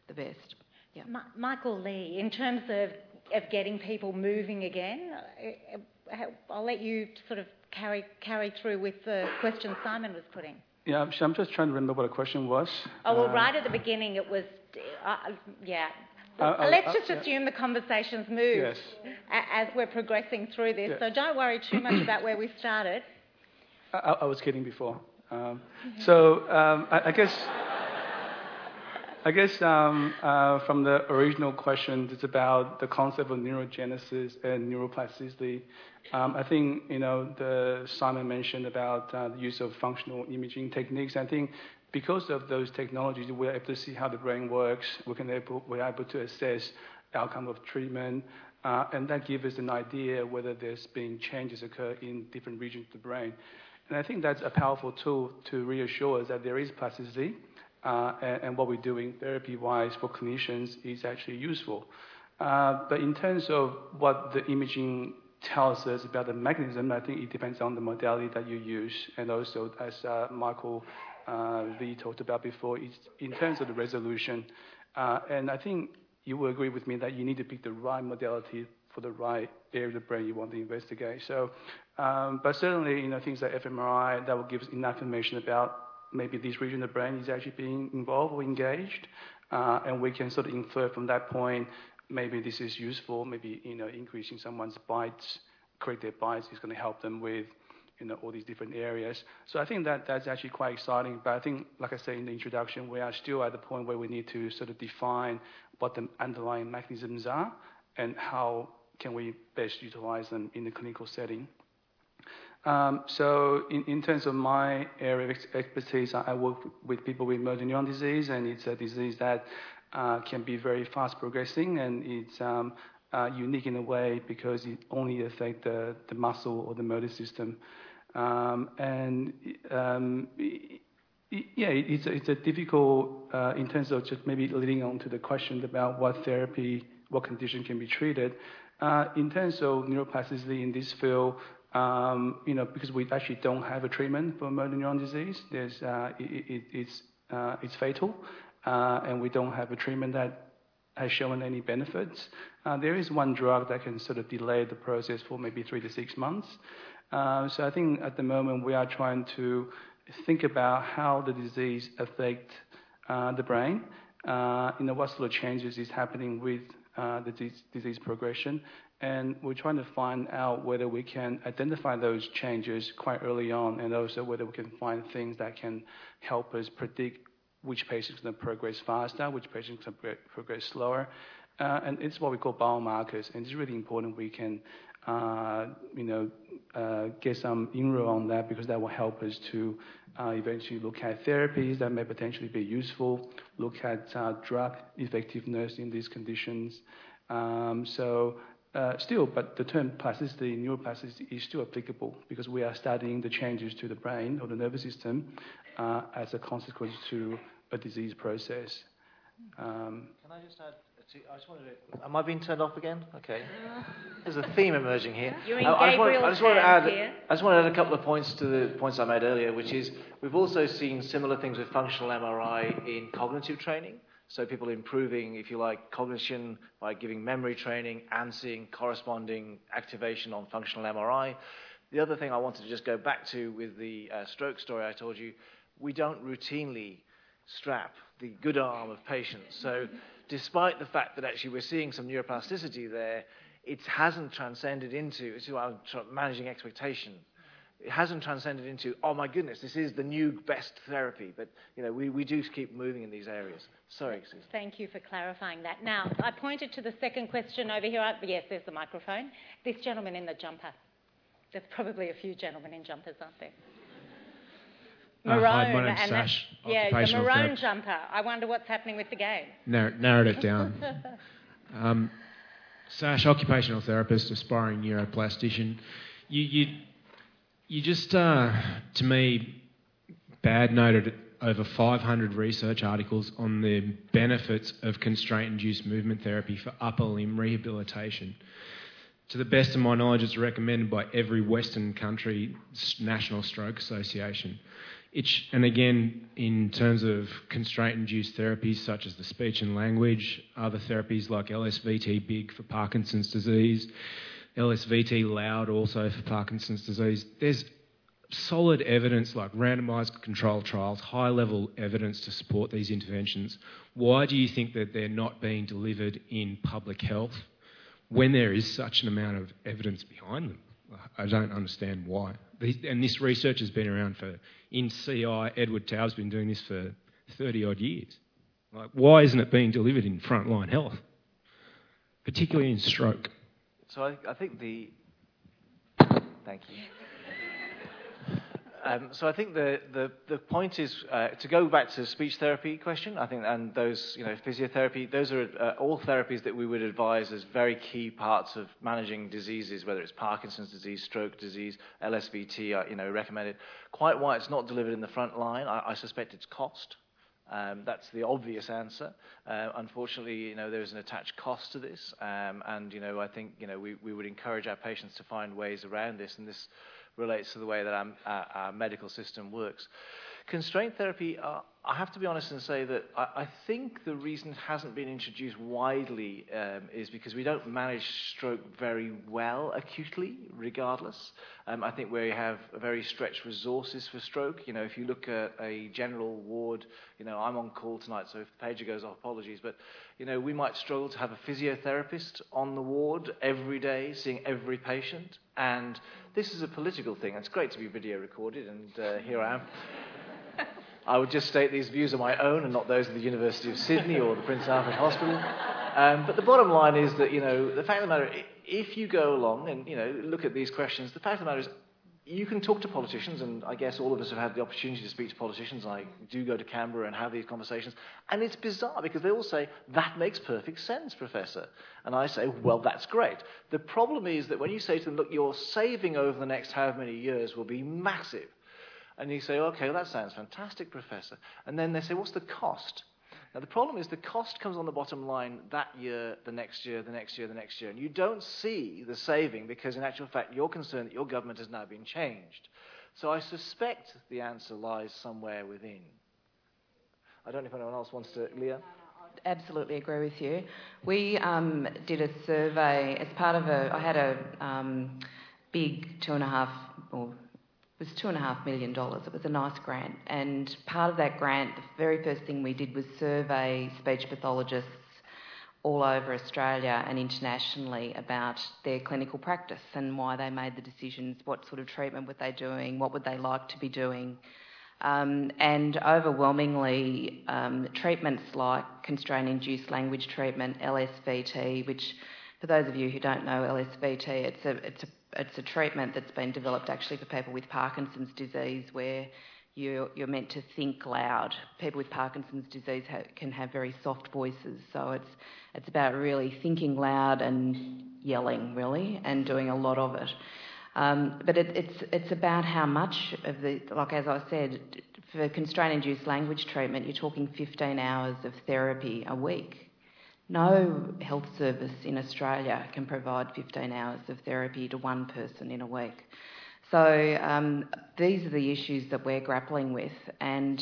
the best. Yeah. Ma- Michael Lee, in terms of, of getting people moving again, uh, uh, I'll let you sort of carry, carry through with the question Simon was putting. Yeah, I'm just trying to remember what the question was. Oh, well, uh, right at the beginning it was, uh, yeah. Uh, Let's just assume the conversation's moved yes. as we're progressing through this. So don't worry too much about where we started. I, I was kidding before. Um, so um, I, I guess I guess um, uh, from the original question, it's about the concept of neurogenesis and neuroplasticity. Um, I think you know the Simon mentioned about uh, the use of functional imaging techniques. I think because of those technologies, we're able to see how the brain works. We can able, we're able to assess outcome of treatment, uh, and that gives us an idea whether there's been changes occur in different regions of the brain. And I think that's a powerful tool to reassure us that there is plasticity and, and, what we're doing therapy-wise for clinicians is actually useful. Uh, but in terms of what the imaging tells us about the mechanism, I think it depends on the modality that you use, and also as uh, Michael uh, Lee talked about before, it's in terms of the resolution. Uh, and I think you will agree with me that you need to pick the right modality for the right area of the brain you want to investigate. So, um, but certainly, you know, things like fMRI that will give us enough information about maybe this region of the brain is actually being involved or engaged, uh, and we can sort of infer from that point maybe this is useful. Maybe you know increasing someone's bites, create their bites is going to help them with you know all these different areas. So I think that that's actually quite exciting. But I think, like I said in the introduction, we are still at the point where we need to sort of define what the underlying mechanisms are and how can we best utilize them in the clinical setting. Um, so in, in, terms of my area of expertise, I, I work with people with motor neuron disease, and it's a disease that uh, can be very fast progressing, and it's um, uh, unique in a way because it only affects the, the muscle or the motor system. Um, and um, it, yeah, it's a, it's a difficult uh, in terms of just maybe leading on to the question about what therapy, what condition can be treated. Uh, in terms of neuroplasticity in this field, um, you know, because we actually don't have a treatment for motor neuron disease. There's, uh, it, it, it's, uh, it's fatal, uh, and we don't have a treatment that has shown any benefits. Uh, there is one drug that can sort of delay the process for maybe three to six months. Uh, so I think at the moment we are trying to think about how the disease affects uh, the brain. you know, what sort of changes is happening with the disease, disease progression and we're trying to find out whether we can identify those changes quite early on, and also whether we can find things that can help us predict which patients can progress faster, which patients can progress slower. Uh, and it's what we call biomarkers, and it's really important we can, uh, you know, uh, get some inroad on that because that will help us to uh, eventually look at therapies that may potentially be useful, look at uh, drug effectiveness in these conditions. Um, so uh, still, but the term plasticity, neuroplasticity, is still applicable because we are studying the changes to the brain or the nervous system uh, as a consequence to a disease process. Um, Can I just add? To, I just wanted to. Am I being turned off again? Okay. There's a theme emerging here. You're in I, I, I just want to add. Here. I just want to add a couple of points to the points I made earlier, which is we've also seen similar things with functional MRI in cognitive training. So people improving, if you like, cognition by giving memory training and seeing corresponding activation on functional MRI. The other thing I wanted to just go back to with the uh, stroke story I told you, we don't routinely strap the good arm of patients. So despite the fact that actually we're seeing some neuroplasticity there, it hasn't transcended into, is managing expectation it hasn't transcended into, oh my goodness, this is the new best therapy. But, you know, we, we do keep moving in these areas. Sorry, Susan. Thank you for clarifying that. Now, I pointed to the second question over here. Yes, there's the microphone. This gentleman in the jumper. There's probably a few gentlemen in jumpers, aren't there? Maroon. Uh, hi, my name's Sash. Yeah, the maroon jumper. I wonder what's happening with the game. Narrow, narrowed it down. um, Sash, occupational therapist, aspiring neuroplastician. You, you you just, uh, to me, bad noted over 500 research articles on the benefits of constraint induced movement therapy for upper limb rehabilitation. To the best of my knowledge, it's recommended by every Western country National Stroke Association. It's, and again, in terms of constraint induced therapies such as the speech and language, other therapies like LSVT big for Parkinson's disease, LSVT loud also for Parkinson's disease, there's solid evidence like randomized controlled trials, high level evidence to support these interventions. Why do you think that they're not being delivered in public health when there is such an amount of evidence behind them? I don't understand why. And this research has been around for in CI, Edward Taub's been doing this for 30 odd years. Like, why isn't it being delivered in frontline health, particularly in stroke? So I, I think the. Thank you. Um, so I think the, the, the point is uh, to go back to the speech therapy question. I think and those you know physiotherapy those are uh, all therapies that we would advise as very key parts of managing diseases, whether it's Parkinson's disease, stroke disease, LSVT. Uh, you know recommended. Quite why it's not delivered in the front line, I, I suspect it's cost. Um, that's the obvious answer. Uh, unfortunately, you know, there is an attached cost to this, um, and you know, I think you know, we, we would encourage our patients to find ways around this, and this relates to the way that our, our, our medical system works. Constraint therapy, uh, I have to be honest and say that I, I think the reason it hasn't been introduced widely um, is because we don't manage stroke very well acutely, regardless. Um, I think we have very stretched resources for stroke. You know, if you look at a general ward, you know, I'm on call tonight, so if the pager goes off, apologies, but, you know, we might struggle to have a physiotherapist on the ward every day, seeing every patient. And this is a political thing. It's great to be video recorded, and uh, here I am. I would just state these views are my own and not those of the University of Sydney or the Prince Alfred Hospital. Um, but the bottom line is that, you know, the fact of the matter, if you go along and, you know, look at these questions, the fact of the matter is you can talk to politicians, and I guess all of us have had the opportunity to speak to politicians. I do go to Canberra and have these conversations, and it's bizarre because they all say, That makes perfect sense, Professor. And I say, Well, that's great. The problem is that when you say to them, Look, your saving over the next however many years will be massive, and you say, okay, well, that sounds fantastic, Professor. And then they say, what's the cost? Now, the problem is the cost comes on the bottom line that year, the next year, the next year, the next year. And you don't see the saving because, in actual fact, you're concerned that your government has now been changed. So I suspect the answer lies somewhere within. I don't know if anyone else wants to. Leah? absolutely agree with you. We um, did a survey as part of a. I had a um, big two and a half or was two and a half million dollars. It was a nice grant, and part of that grant, the very first thing we did was survey speech pathologists all over Australia and internationally about their clinical practice and why they made the decisions, what sort of treatment were they doing, what would they like to be doing. Um, and overwhelmingly, um, treatments like constraint induced language treatment, LSVT, which for those of you who don't know LSVT, it's a, it's a it's a treatment that's been developed actually for people with Parkinson's disease where you're, you're meant to think loud. People with Parkinson's disease ha- can have very soft voices, so it's, it's about really thinking loud and yelling, really, and doing a lot of it. Um, but it, it's, it's about how much of the, like as I said, for constraint induced language treatment, you're talking 15 hours of therapy a week. No health service in Australia can provide 15 hours of therapy to one person in a week. So um, these are the issues that we're grappling with, and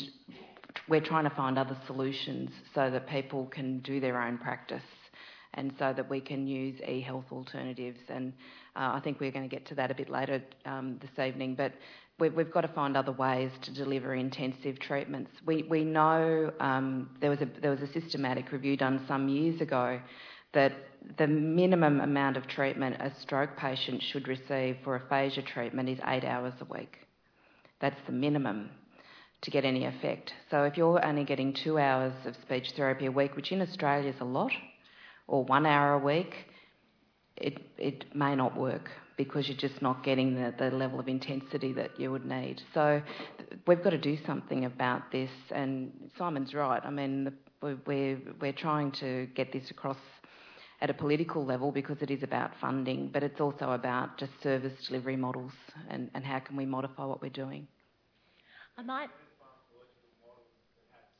we're trying to find other solutions so that people can do their own practice and so that we can use e-health alternatives. And uh, I think we're going to get to that a bit later um, this evening. But we've got to find other ways to deliver intensive treatments. We, we know um, there, was a, there was a systematic review done some years ago that the minimum amount of treatment a stroke patient should receive for aphasia treatment is eight hours a week. That's the minimum to get any effect. So if you're only getting two hours of speech therapy a week, which in Australia is a lot, or one hour a week, it, it may not work because you're just not getting the, the level of intensity that you would need. So we've got to do something about this. And Simon's right. I mean, the, we're, we're trying to get this across at a political level because it is about funding, but it's also about just service delivery models and, and how can we modify what we're doing. I might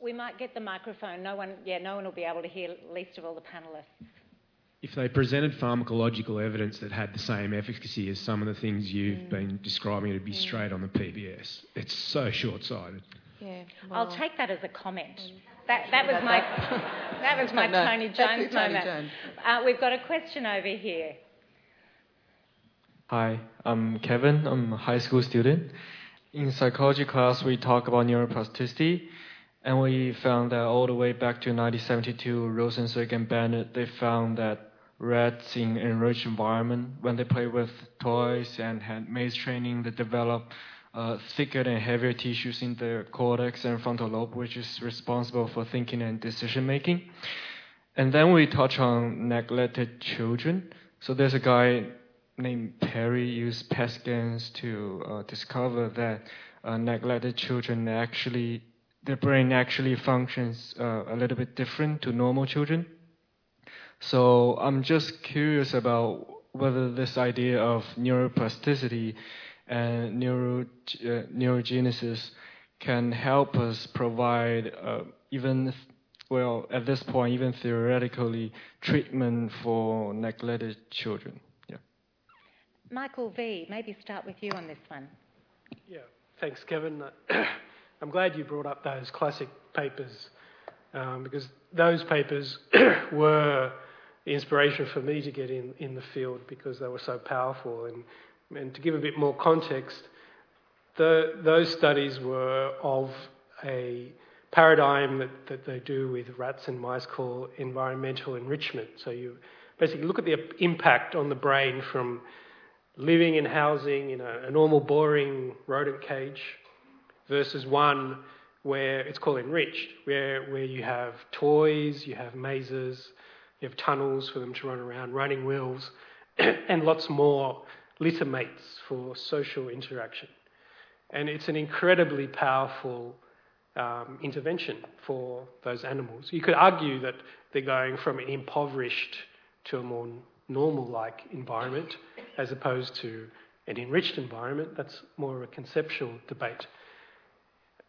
We might get the microphone. No one, yeah, no one will be able to hear, least of all the panelists. If they presented pharmacological evidence that had the same efficacy as some of the things you've Mm. been describing, it'd be straight on the PBS. It's so short-sighted. Yeah. I'll take that as a comment. That, that was my that- that was my No, Tony Jones Tony moment. Jones. Uh, we've got a question over here. Hi, I'm Kevin. I'm a high school student. In psychology class, we talk about neuroplasticity, and we found that all the way back to 1972, Rosenzweig and Bennett, they found that rats in enriched environment, when they play with toys and had maze training, they develop uh, thicker and heavier tissues in the cortex and frontal lobe, which is responsible for thinking and decision making. And then we touch on neglected children. So there's a guy named Perry used PET scans to uh, discover that uh, neglected children actually their brain actually functions uh, a little bit different to normal children. So I'm just curious about whether this idea of neuroplasticity and neuro, uh, neurogenesis can help us provide uh, even well at this point even theoretically treatment for neglected children. Yeah. Michael V, maybe start with you on this one. Yeah, thanks, Kevin. I'm glad you brought up those classic papers um, because those papers were the inspiration for me to get in, in the field because they were so powerful. And, and to give a bit more context, the, those studies were of a paradigm that, that they do with rats and mice called environmental enrichment. So you basically look at the impact on the brain from living in housing in a, a normal, boring rodent cage versus one where it's called enriched, where, where you have toys, you have mazes, you have tunnels for them to run around, running wheels, and lots more litter mates for social interaction. And it's an incredibly powerful um, intervention for those animals. You could argue that they're going from an impoverished to a more normal like environment as opposed to an enriched environment. That's more of a conceptual debate.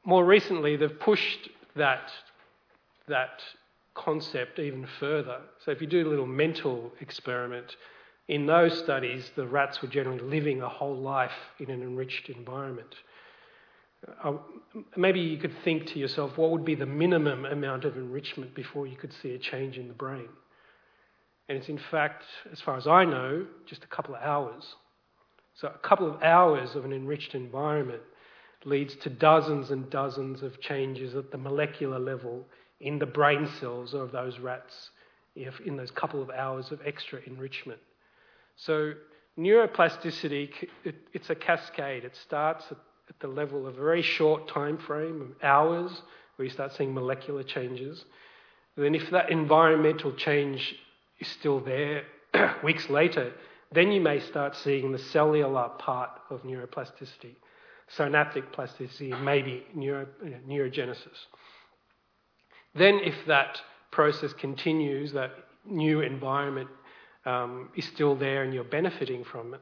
More recently, they've pushed that, that concept even further. So, if you do a little mental experiment, in those studies, the rats were generally living a whole life in an enriched environment. Uh, maybe you could think to yourself, what would be the minimum amount of enrichment before you could see a change in the brain? And it's in fact, as far as I know, just a couple of hours. So, a couple of hours of an enriched environment leads to dozens and dozens of changes at the molecular level in the brain cells of those rats if in those couple of hours of extra enrichment. So, neuroplasticity, it, it's a cascade. It starts at, at the level of a very short time frame of hours, where you start seeing molecular changes. Then, if that environmental change is still there weeks later, then you may start seeing the cellular part of neuroplasticity, synaptic plasticity, maybe neuro, neurogenesis. Then, if that process continues, that new environment um, is still there and you're benefiting from it,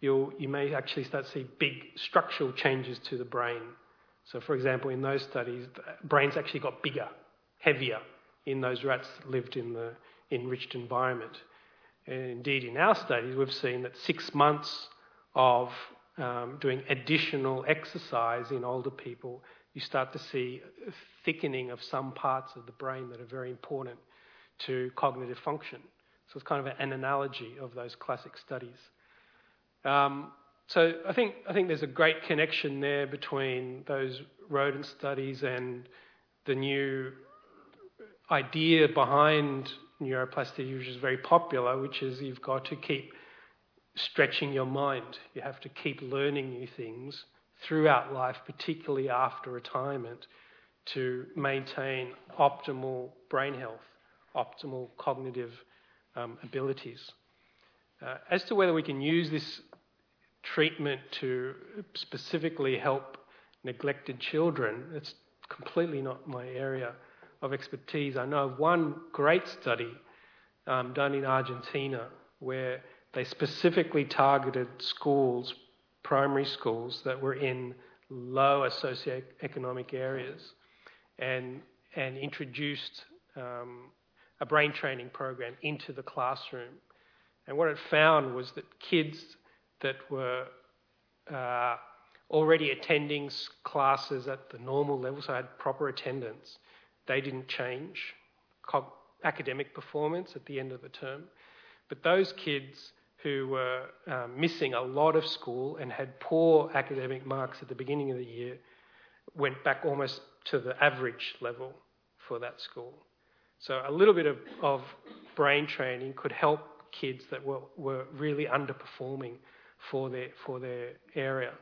you'll, you may actually start to see big structural changes to the brain. So, for example, in those studies, brains actually got bigger, heavier in those rats that lived in the enriched environment. And indeed, in our studies, we've seen that six months of um, doing additional exercise in older people, you start to see thickening of some parts of the brain that are very important to cognitive function. So it's kind of an analogy of those classic studies. Um, so I think I think there's a great connection there between those rodent studies and the new idea behind neuroplasticity, which is very popular, which is you've got to keep stretching your mind. You have to keep learning new things throughout life, particularly after retirement, to maintain optimal brain health, optimal cognitive um, abilities. Uh, as to whether we can use this treatment to specifically help neglected children, it's completely not my area of expertise. I know of one great study um, done in Argentina where they specifically targeted schools, primary schools, that were in lower socioeconomic areas. And and introduced um, a brain training program into the classroom. And what it found was that kids that were uh, already attending classes at the normal level, so had proper attendance, they didn't change academic performance at the end of the term. But those kids who were um, missing a lot of school and had poor academic marks at the beginning of the year went back almost to the average level for that school. So a little bit of, of brain training could help kids that were, were really underperforming for their, for their area.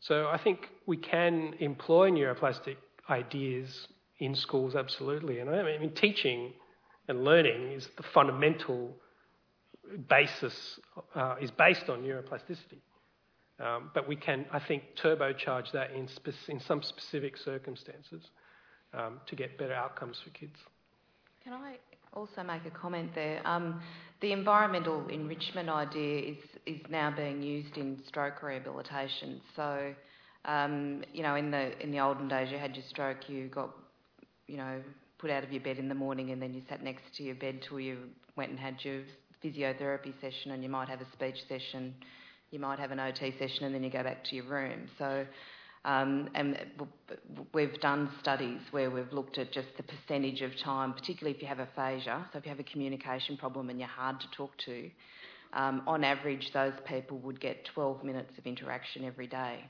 So I think we can employ neuroplastic ideas in schools, absolutely. And I mean, teaching and learning is the fundamental basis, uh, is based on neuroplasticity. Um, but we can, I think, turbocharge that in, spe- in some specific circumstances um, to get better outcomes for kids. Can I also make a comment there? Um, the environmental enrichment idea is, is now being used in stroke rehabilitation. So, um, you know, in the in the olden days, you had your stroke, you got, you know, put out of your bed in the morning, and then you sat next to your bed till you went and had your physiotherapy session, and you might have a speech session, you might have an OT session, and then you go back to your room. So, um, and we've done studies where we've looked at just the percentage of time, particularly if you have aphasia, so if you have a communication problem and you're hard to talk to, um, on average, those people would get 12 minutes of interaction every day.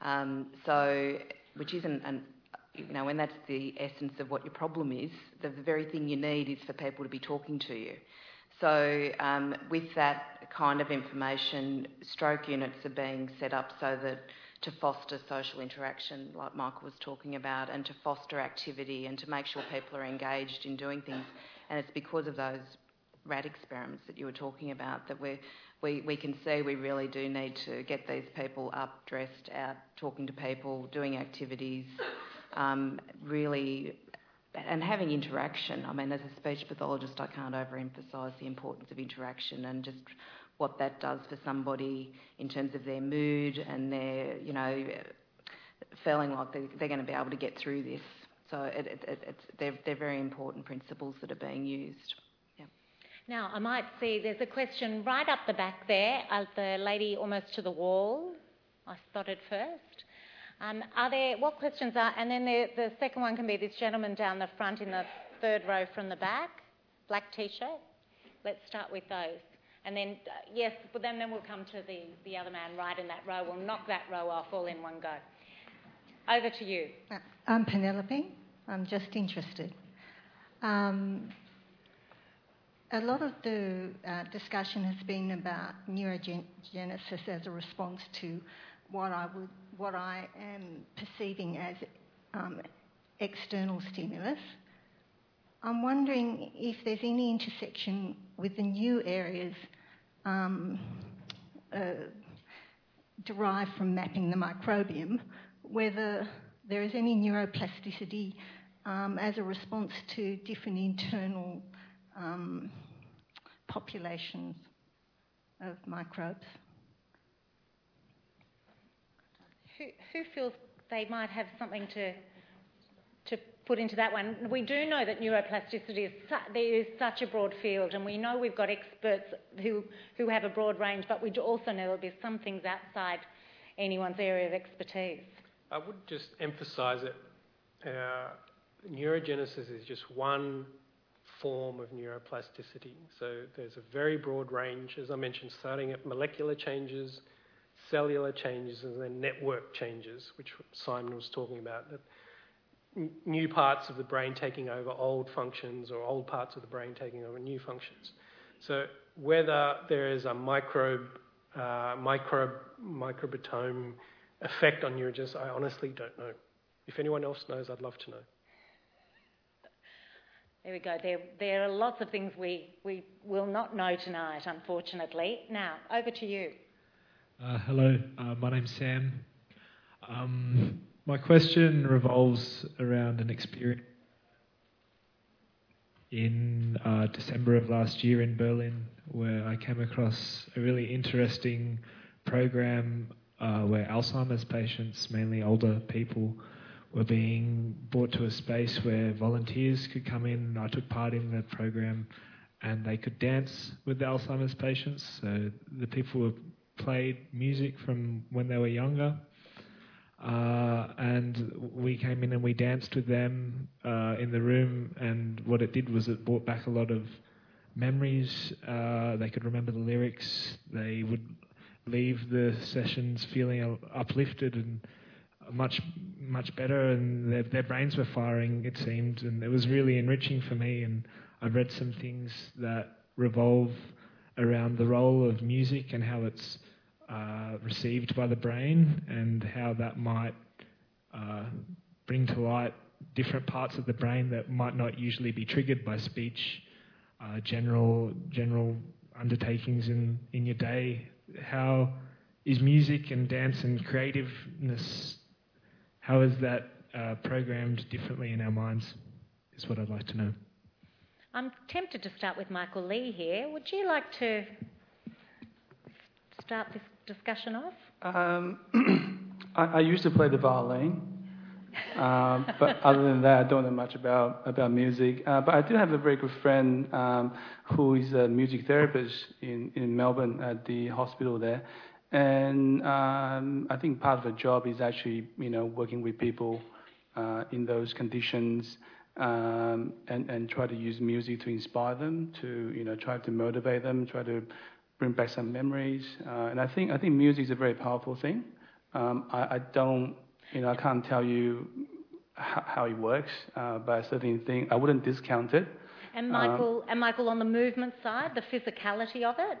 Um, so, which isn't an you know, when that's the essence of what your problem is, the very thing you need is for people to be talking to you. So, um, with that kind of information, stroke units are being set up so that to foster social interaction, like Michael was talking about, and to foster activity and to make sure people are engaged in doing things. And it's because of those rat experiments that you were talking about that we we, we can see we really do need to get these people up, dressed, out, talking to people, doing activities, um, really and having interaction. I mean, as a speech pathologist, I can't overemphasise the importance of interaction and just what that does for somebody in terms of their mood and their, you know, feeling like they're, they're going to be able to get through this. So it, it, it's, they're, they're very important principles that are being used. Yeah. Now, I might see there's a question right up the back there, uh, the lady almost to the wall. I spotted first. Um, are there, what questions are, and then the, the second one can be this gentleman down the front in the third row from the back, black t-shirt. Let's start with those. And then, uh, yes, but then, then we'll come to the, the other man right in that row. We'll knock that row off all in one go. Over to you. Uh, I'm Penelope. I'm just interested. Um, a lot of the uh, discussion has been about neurogenesis as a response to what I would what I am perceiving as um, external stimulus. I'm wondering if there's any intersection with the new areas um, uh, derived from mapping the microbiome, whether there is any neuroplasticity um, as a response to different internal um, populations of microbes. Who, feels they might have something to to put into that one. We do know that neuroplasticity is su- there is such a broad field, and we know we've got experts who who have a broad range, but we also know there'll be some things outside anyone's area of expertise. I would just emphasise that uh, neurogenesis is just one form of neuroplasticity. So there's a very broad range, as I mentioned, starting at molecular changes cellular changes and then network changes, which Simon was talking about. That new parts of the brain taking over old functions or old parts of the brain taking over new functions. So whether there is a microbe, uh, microbe, microbiome effect on neurogenesis, I honestly don't know. If anyone else knows, I'd love to know. There we go. There, there are lots of things we, we will not know tonight, unfortunately. Now, over to you. Uh, hello, uh, my name's Sam. Um, my question revolves around an experience in uh, December of last year in Berlin where I came across a really interesting program uh, where Alzheimer's patients, mainly older people, were being brought to a space where volunteers could come in. I took part in the program and they could dance with the Alzheimer's patients. So the people were played music from when they were younger. Uh, and we came in and we danced with them uh, in the room. And what it did was it brought back a lot of memories. Uh, they could remember the lyrics. They would leave the sessions feeling uplifted and much much better, and their, their brains were firing. It seemed, and it was really enriching for me. And I read some things that revolve around the role of music and how it's uh, received by the brain, and how that might uh, bring to light different parts of the brain that might not usually be triggered by speech. Uh, general general undertakings in, in your day how is music and dance and creativeness, how is that uh, programmed differently in our minds, is what I'd like to know. I'm tempted to start with Michael Lee here. Would you like to start this discussion off? Um, I, I, used to play the violin. Um, but other than that, I don't know much about about music. Uh, but I do have a very good friend um, who is a music therapist in in Melbourne at the hospital there, and um, I think part of the job is actually you know working with people uh, in those conditions. Um, and, and try to use music to inspire them, to you know try to motivate them, try to bring back some memories. Uh, and I think I think music is a very powerful thing. Um, I, I don't you know, I can't tell you how, how it works, uh, but I certainly think I wouldn't discount it. And Michael, um, and Michael, on the movement side, the physicality of it.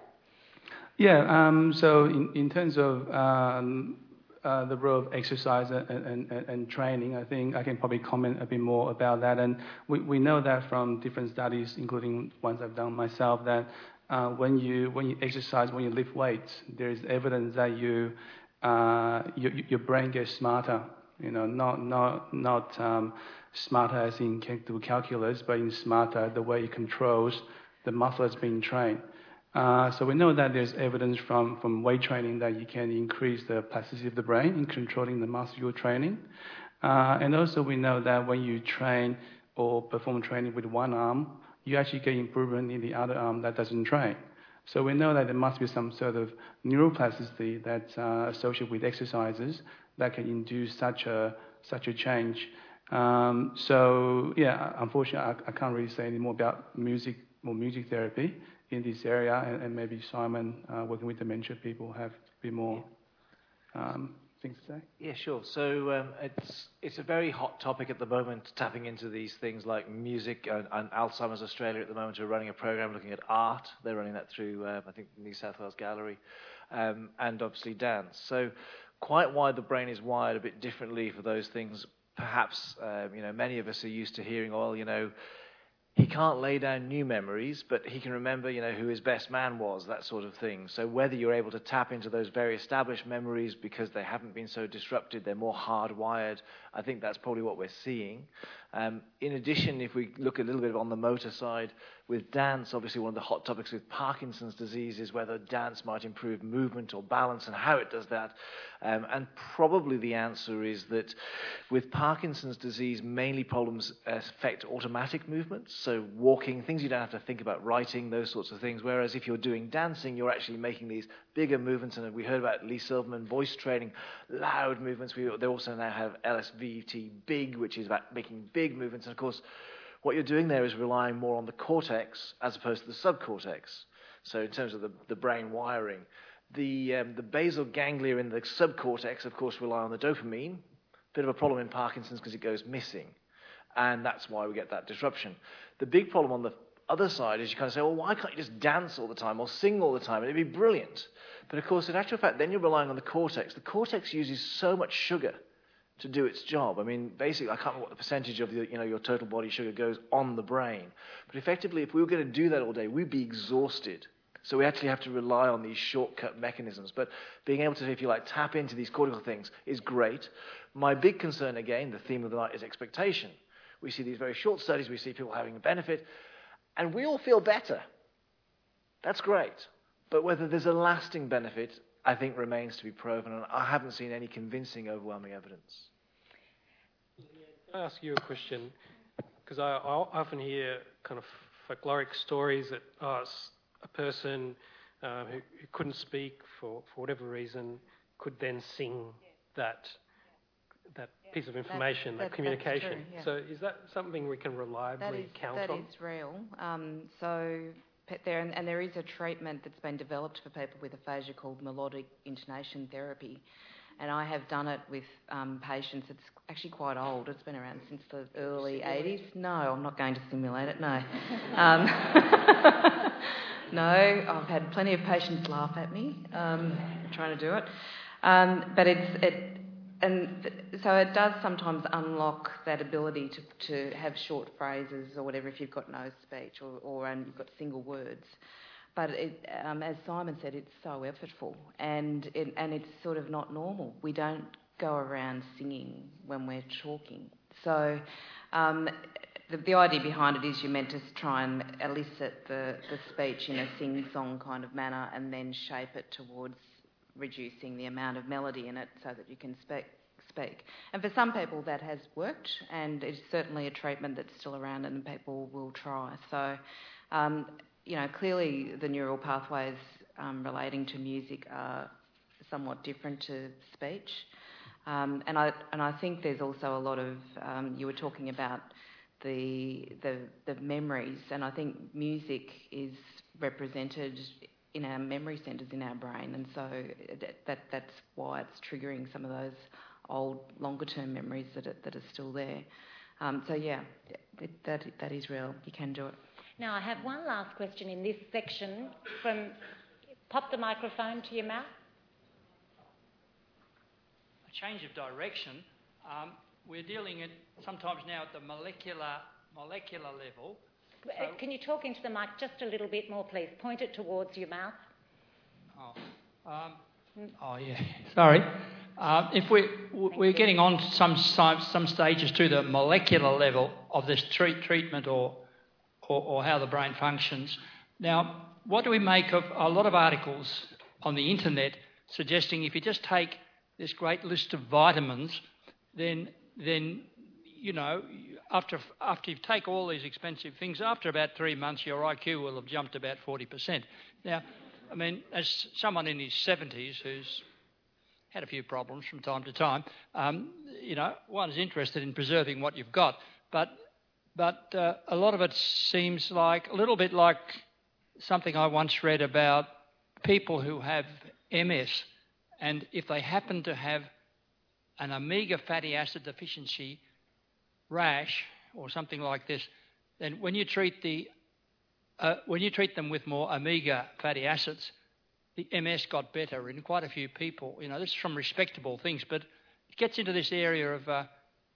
Yeah. Um, so in, in terms of um, uh, the role of exercise and, and, and, training, I think I can probably comment a bit more about that. And we, we know that from different studies, including ones I've done myself, that uh, when you when you exercise, when you lift weights, there is evidence that you uh, your, your brain gets smarter. You know, not not not um, smarter as in can calculus, but in smarter the way it controls the muscle that's being trained. Uh, so we know that there's evidence from, from weight training that you can increase the plasticity of the brain in controlling the muscle you're training. Uh, and also we know that when you train or perform training with one arm, you actually get improvement in the other arm that doesn't train. So we know that there must be some sort of neuroplasticity that's uh, associated with exercises that can induce such a such a change. Um, so yeah, unfortunately, I, I, can't really say any more about music or music therapy in this area, and, and maybe Simon, uh, working with dementia people, have a bit more um, things to say? Yeah, sure. So um, it's it's a very hot topic at the moment, tapping into these things like music and, and, Alzheimer's Australia at the moment are running a program looking at art. They're running that through uh, I think New South Wales Gallery, um, and obviously dance. So quite why the brain is wired a bit differently for those things. Perhaps um, you know many of us are used to hearing, well, you know he can't lay down new memories, but he can remember, you know, who his best man was, that sort of thing. So whether you're able to tap into those very established memories because they haven't been so disrupted, they're more hardwired, I think that's probably what we're seeing. Um, in addition, if we look a little bit on the motor side, with dance, obviously one of the hot topics with Parkinson's disease is whether dance might improve movement or balance and how it does that. Um, and probably the answer is that with Parkinson's disease, mainly problems affect automatic movements, so walking, things you don't have to think about, writing, those sorts of things. Whereas if you're doing dancing, you're actually making these bigger movements. And we heard about Lee Silverman voice training, loud movements. We, they also now have LSVT big, which is about making big movements. And of course, what you're doing there is relying more on the cortex as opposed to the subcortex. So in terms of the, the brain wiring, the, um, the basal ganglia in the subcortex, of course, rely on the dopamine. Bit of a problem in Parkinson's because it goes missing. And that's why we get that disruption. The big problem on the other side is you kind of say, well, why can't you just dance all the time or sing all the time? It'd be brilliant. But of course, in actual fact, then you're relying on the cortex. The cortex uses so much sugar to do its job. I mean, basically, I can't remember what the percentage of the, you know, your total body sugar goes on the brain. But effectively, if we were going to do that all day, we'd be exhausted. So we actually have to rely on these shortcut mechanisms. But being able to, if you like, tap into these cortical things is great. My big concern, again, the theme of the night is expectation. We see these very short studies, we see people having a benefit, and we all feel better. That's great. But whether there's a lasting benefit, I think remains to be proven, and I haven't seen any convincing, overwhelming evidence. Can I ask you a question? Because I, I often hear kind of folkloric stories that oh, a person uh, who, who, couldn't speak for, for whatever reason could then sing that that piece of information, that, that, that communication. True, yeah. So is that something we can reliably that is, count that on? That is real. Um, so there and, and, there is a treatment that's been developed for people with aphasia called melodic intonation therapy. And I have done it with um, patients. It's actually quite old. It's been around since the early 80s. No, I'm not going to simulate it. No. um, no, I've had plenty of patients laugh at me um, trying to do it. Um, but it's it, and so it does sometimes unlock that ability to, to have short phrases or whatever if you've got no speech or, or you've got single words. But it, um, as Simon said, it's so effortful and it, and it's sort of not normal. We don't go around singing when we're talking. So um, the, the, idea behind it is you're meant to try and elicit the, the speech in a sing-song kind of manner and then shape it towards reducing the amount of melody in it so that you can speak. speak. And for some people that has worked, and it's certainly a treatment that's still around and people will try. So, um, you know, clearly the neural pathways um, relating to music are somewhat different to speech. Um, and I and I think there's also a lot of um, you were talking about the, the the memories, and I think music is represented in our memory centres in our brain, and so that, that that's why it's triggering some of those old, longer-term memories that are, that are still there. Um, so yeah, it, that that is real. You can do it. Now I have one last question in this section. From pop the microphone to your mouth. A change of direction. Um, we're dealing it sometimes now at the molecular molecular level uh, can you talk into the mic just a little bit more, please? Point it towards your mouth. Oh, um, oh yeah. Sorry. Uh, if we, we're getting on some, some stages to the molecular level of this treat, treatment or, or, or how the brain functions. Now, what do we make of a lot of articles on the internet suggesting if you just take this great list of vitamins, then, then you know, after, after you take all these expensive things, after about three months, your IQ will have jumped about 40%. Now, I mean, as someone in his 70s who's had a few problems from time to time, um, you know, one's interested in preserving what you've got. But, but uh, a lot of it seems like a little bit like something I once read about people who have MS, and if they happen to have an omega fatty acid deficiency, rash or something like this, then when you treat the uh, when you treat them with more omega fatty acids, the MS got better in quite a few people. You know, this is from respectable things, but it gets into this area of uh,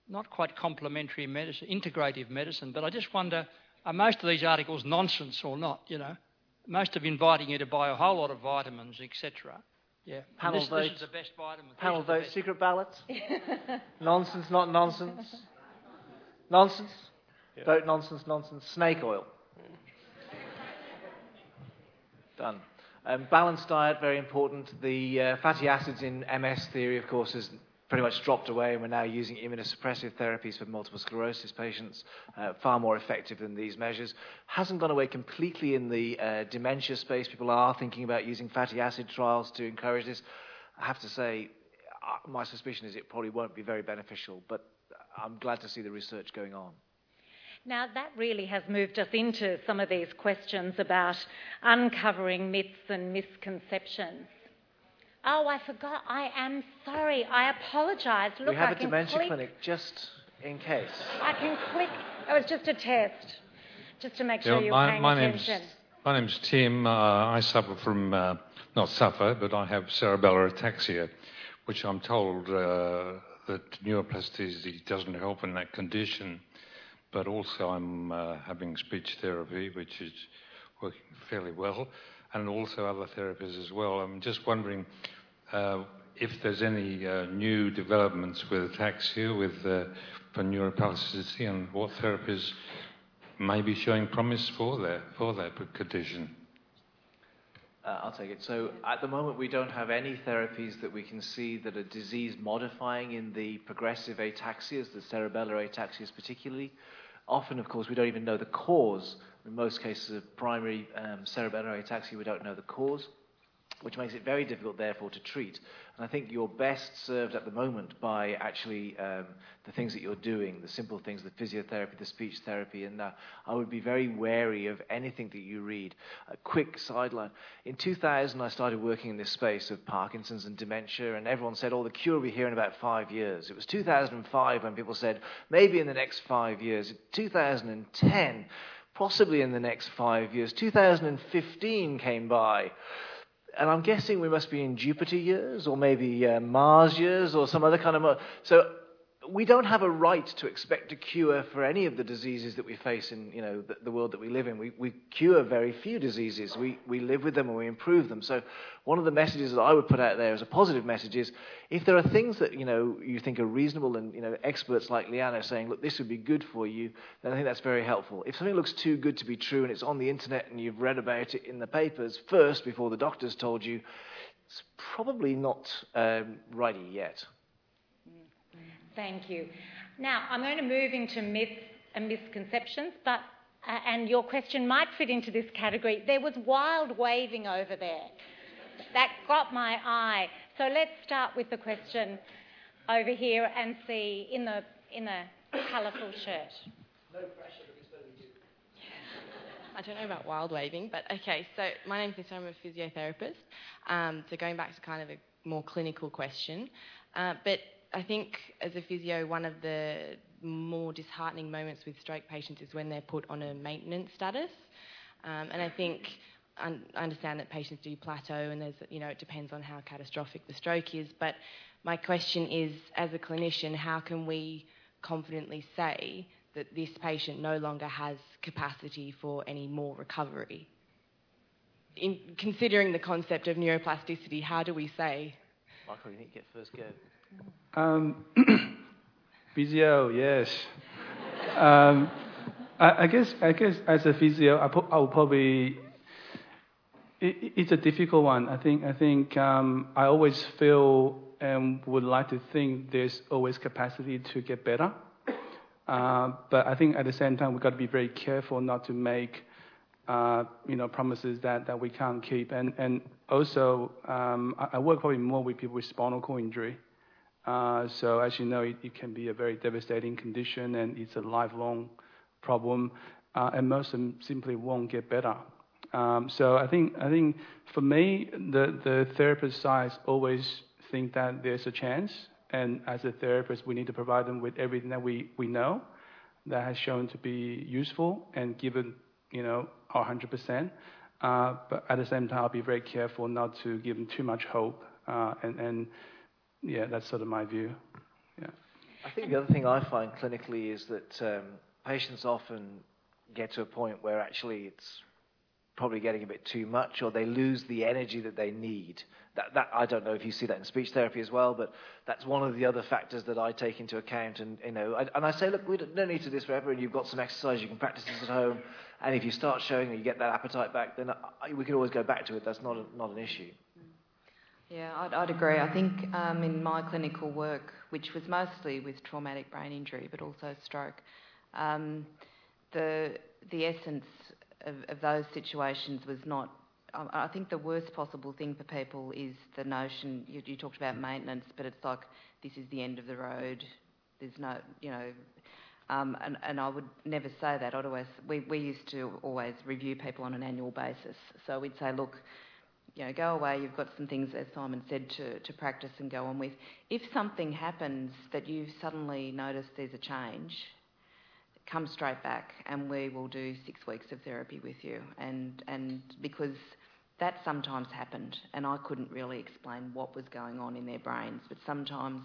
not quite complementary medicine, integrative medicine. But I just wonder, are most of these articles nonsense or not? You know, most of inviting you to buy a whole lot of vitamins, etc. Yeah. Panel this, vote. This is the best vitamin. Panel vote. Secret ballots. nonsense, not nonsense. Nonsense. Yeah. Vote nonsense, nonsense. Snake oil. Done. Um, balanced diet, very important. The uh, fatty acids in MS theory, of course, has pretty much dropped away, and we're now using immunosuppressive therapies for multiple sclerosis patients, uh, far more effective than these measures. Hasn't gone away completely in the uh, dementia space. People are thinking about using fatty acid trials to encourage this. I have to say, uh, my suspicion is it probably won't be very beneficial, but I'm glad to see the research going on. Now, that really has moved us into some of these questions about uncovering myths and misconceptions. Oh, I forgot. I am sorry. I apologise. Look, we have I a dementia click. clinic just in case. I can click. It was just a test, just to make sure you're my, paying my attention. Name's, my name's Tim. Uh, I suffer from, uh, not suffer, but I have cerebellar ataxia, which I'm told uh, that neuroplasticity doesn't help in that condition, but also I'm uh, having speech therapy, which is working fairly well, and also other therapies as well. I'm just wondering uh, if there's any uh, new developments with ataxia, with uh, for neuroplasticity, and what therapies may be showing promise for that for that condition. Uh, I'll take it. So at the moment, we don't have any therapies that we can see that are disease modifying in the progressive ataxias, the cerebellar ataxias particularly. Often, of course, we don't even know the cause. In most cases of primary um, cerebellar ataxia, we don't know the cause which makes it very difficult, therefore, to treat. And I think you're best served at the moment by actually um, the things that you're doing, the simple things, the physiotherapy, the speech therapy, and uh, I would be very wary of anything that you read. A quick sideline. In 2000, I started working in this space of Parkinson's and dementia, and everyone said, oh, the cure will be here in about five years. It was 2005 when people said, maybe in the next five years. 2010, possibly in the next five years. 2015 came by and I'm guessing we must be in Jupiter years or maybe uh, Mars years or some other kind of. So we don't have a right to expect a cure for any of the diseases that we face in you know the, the, world that we live in. We, we cure very few diseases. We, we live with them and we improve them. So one of the messages that I would put out there as a positive message is if there are things that you know you think are reasonable and you know experts like Leanne are saying, look, this would be good for you, then I think that's very helpful. If something looks too good to be true and it's on the internet and you've read about it in the papers first before the doctors told you, it's probably not um, yet. Thank you. Now, I'm going to move into myths and misconceptions, but uh, and your question might fit into this category. There was wild waving over there. That got my eye. So let's start with the question over here and see in the in the colourful shirt. No pressure because we do. I don't know about wild waving, but okay. So my name's Nissa. I'm a physiotherapist. Um, so going back to kind of a more clinical question, uh, but I think as a physio, one of the more disheartening moments with stroke patients is when they're put on a maintenance status. Um, and I think I understand that patients do plateau, and there's you know it depends on how catastrophic the stroke is. But my question is, as a clinician, how can we confidently say that this patient no longer has capacity for any more recovery? In considering the concept of neuroplasticity, how do we say? Michael, you need to get first go. Um, physio, yes. um, I, I, guess I guess as a physio, I, I will probably. It, it's a difficult one. I think I think um, I always feel and would like to think there's always capacity to get better. Uh, but I think at the same time we've got to be very careful not to make uh, you know promises that, that we can't keep. And and also um, I, I work probably more with people with spinal cord injury. Uh, so as you know, it, it, can be a very devastating condition and it's a lifelong problem, uh, and most of them simply won't get better. Um, so I think I think for me, the the therapist side always think that there's a chance, and as a therapist, we need to provide them with everything that we we know that has shown to be useful and given you know our 100%. Uh, but at the same time, I'll be very careful not to give them too much hope uh, and and yeah, that's sort of my view. Yeah. I think the other thing I find clinically is that um, patients often get to a point where actually it's probably getting a bit too much, or they lose the energy that they need. That, that I don't know if you see that in speech therapy as well, but that's one of the other factors that I take into account. And you know, I, and I say, look, we don't need to this forever, and you've got some exercise, you can practice this at home, and if you start showing that you get that appetite back, then I, we can always go back to it. That's not a, not an issue. Yeah, I'd, I'd agree. I think um, in my clinical work, which was mostly with traumatic brain injury but also stroke, um, the the essence of, of, those situations was not. I, I think the worst possible thing for people is the notion you, you talked about maintenance, but it's like this is the end of the road. There's no, you know, um, and, and, I would never say that. I'd always, we, we used to always review people on an annual basis. So we'd say, look, you know, go away, you've got some things, as Simon said, to, to practice and go on with. If something happens that you suddenly notice there's a change, come straight back and we will do six weeks of therapy with you. And, and because that sometimes happened and I couldn't really explain what was going on in their brains, but sometimes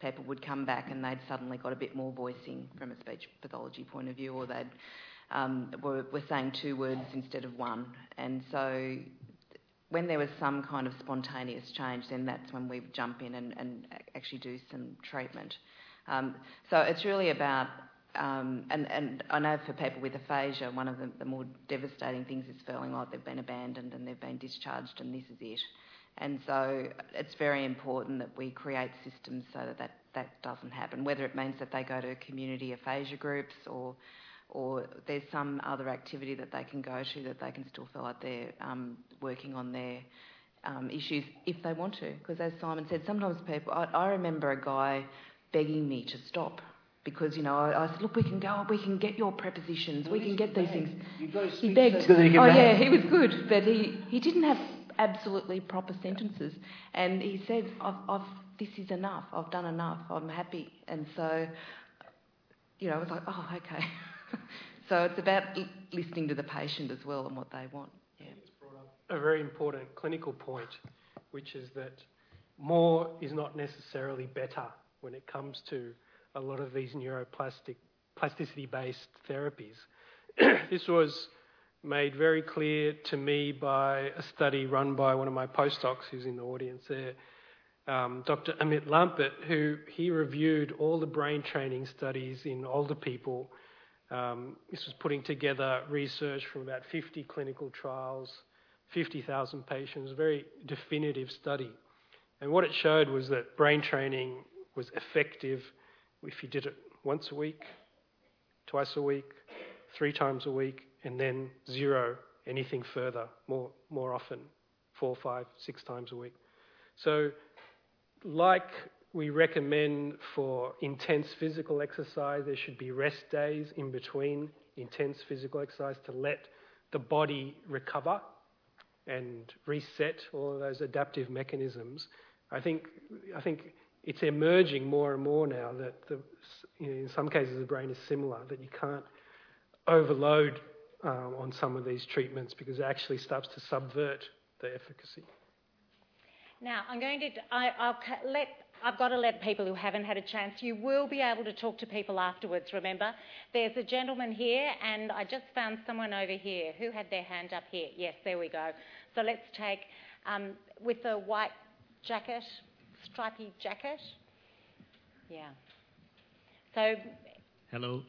people would come back and they'd suddenly got a bit more voicing from a speech pathology point of view or they'd um, were, were saying two words instead of one. And so when there was some kind of spontaneous change, then that's when we jump in and, and actually do some treatment. Um, so it's really about um, and, and I know for people with aphasia, one of the, the more devastating things is feeling like they've been abandoned and they've been discharged and this is it. And so it's very important that we create systems so that that, that doesn't happen, whether it means that they go to community aphasia groups or or there's some other activity that they can go to that they can still feel like they're um, working on their um, issues if they want to. Because as Simon said, sometimes people, I, I remember a guy begging me to stop because you know I, I, said, look, we can go, we can get your prepositions, well, we can get these things. He begged. So he oh yeah, he was good, but he he didn't have absolutely proper sentences, and he said, I've, I've this is enough. I've done enough. I'm happy, and so you know I was like, oh okay. so it's about listening to the patient as well and what they want. Yeah. A very important clinical point, which is that more is not necessarily better when it comes to a lot of these neuroplastic plasticity-based therapies. this was made very clear to me by a study run by one of my postdocs who's in the audience there, um, Dr. Amit Lampit, who he reviewed all the brain training studies in older people. Um, this was putting together research from about 50 clinical trials, 50,000 patients, a very definitive study. And what it showed was that brain training was effective if you did it once a week, twice a week, three times a week, and then zero anything further, more, more often, four, five, six times a week. So, like we recommend for intense physical exercise, there should be rest days in between intense physical exercise to let the body recover and reset all of those adaptive mechanisms. I think, I think it's emerging more and more now that the, you know, in some cases the brain is similar, that you can't overload um, on some of these treatments because it actually starts to subvert the efficacy. Now, I'm going to, I, will let, I've got to let people who haven't had a chance, you will be able to talk to people afterwards, remember. There's a gentleman here, and I just found someone over here who had their hand up here. Yes, there we go. So let's take, um, with the white jacket, stripy jacket. Yeah. So. Hello.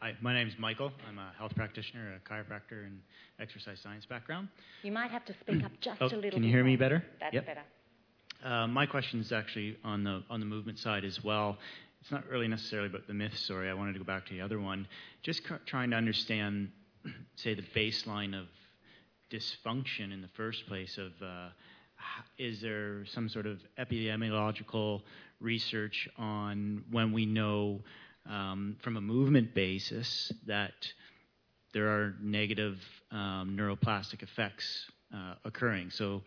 Hi, my name is Michael. I'm a health practitioner, a chiropractor, and exercise science background. You might have to speak up just oh, a little. Can you hear me better? That's yep. better. Uh, my question is actually on the on the movement side as well. It's not really necessarily about the myth story. I wanted to go back to the other one. Just trying to understand, say, the baseline of dysfunction in the first place of uh, is there some sort of epidemiological research on when we know um, from a movement basis that there are negative um, neuroplastic effects uh, occurring? So,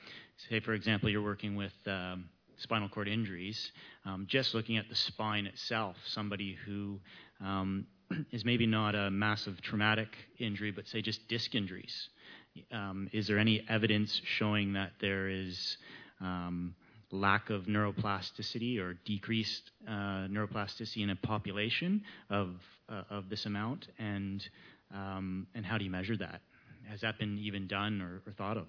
say, for example, you're working with um, spinal cord injuries, um, just looking at the spine itself, somebody who um, is maybe not a massive traumatic injury, but say just disc injuries. Um, is there any evidence showing that there is um, lack of neuroplasticity or decreased uh, neuroplasticity in a population of uh, of this amount, and um, and how do you measure that? Has that been even done or, or thought of?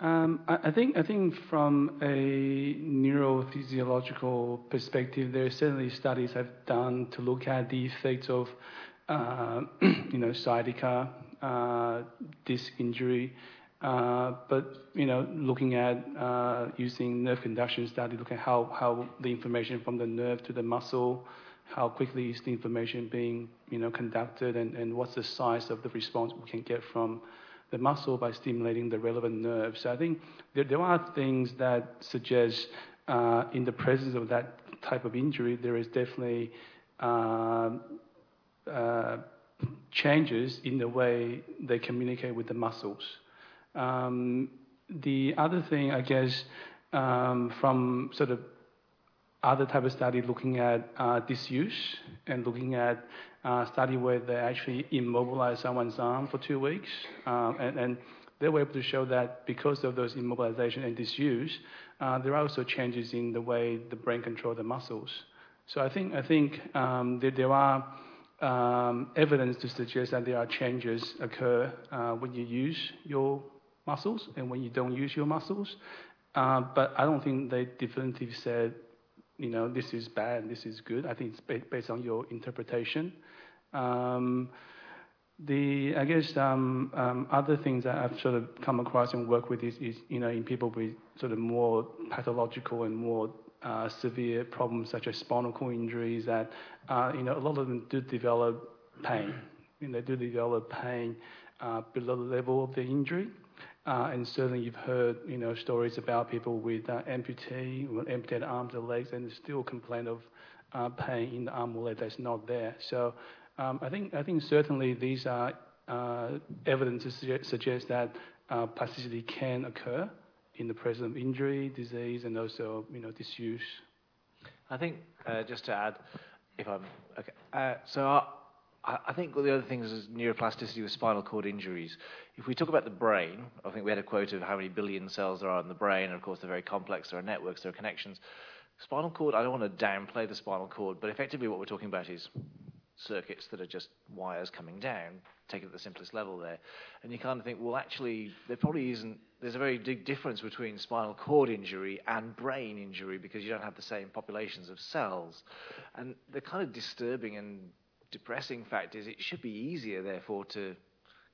Um, I, I, think I think from a neurophysiological perspective, there are certainly studies I've done to look at the effects of uh, you know, sciatica, uh, disc injury. Uh, but you know, looking at uh, using nerve conduction study, looking at how, how the information from the nerve to the muscle, how quickly is the information being you know conducted, and, and what's the size of the response we can get from the muscle by stimulating the relevant nerve. So I think there, there are things that suggest uh, in the presence of that type of injury, there is definitely uh, uh, changes in the way they communicate with the muscles. Um, the other thing, I guess, um, from sort of other type of study looking at uh, disuse and looking at uh, study where they actually immobilize someone's arm for two weeks, um, and, and, they were able to show that because of those immobilization and disuse, uh, there are also changes in the way the brain controls the muscles. So I think I think um, that there are um, evidence to suggest that there are changes occur uh, when you use your muscles and when you don't use your muscles. Uh, but I don't think they definitively said you know, this is bad, this is good. I think it's based on your interpretation. Um, the I guess um, um, other things that I've sort of come across and work with is, is, you know in people with sort of more pathological and more uh, severe problems such as spinal cord injuries that uh, you know a lot of them do develop pain. You know, they do develop pain uh, below the level of the injury. Uh, and certainly you've heard, you know, stories about people with uh, amputee, amputated arms or legs, and still complain of uh, pain in the arm or leg that's not there. So um, I think I think certainly these are uh, evidence to suggest that uh, plasticity can occur in the presence of injury, disease, and also you know disuse. I think uh, just to add, if I'm okay, so. I think one of the other things is neuroplasticity with spinal cord injuries. If we talk about the brain, I think we had a quote of how many billion cells there are in the brain, and of course they're very complex. There are networks, there are connections. Spinal cord, I don't want to downplay the spinal cord, but effectively what we're talking about is circuits that are just wires coming down, take it at the simplest level there. And you kind of think, well, actually, there probably isn't, there's a very big difference between spinal cord injury and brain injury because you don't have the same populations of cells. And the kind of disturbing and depressing fact is it should be easier, therefore, to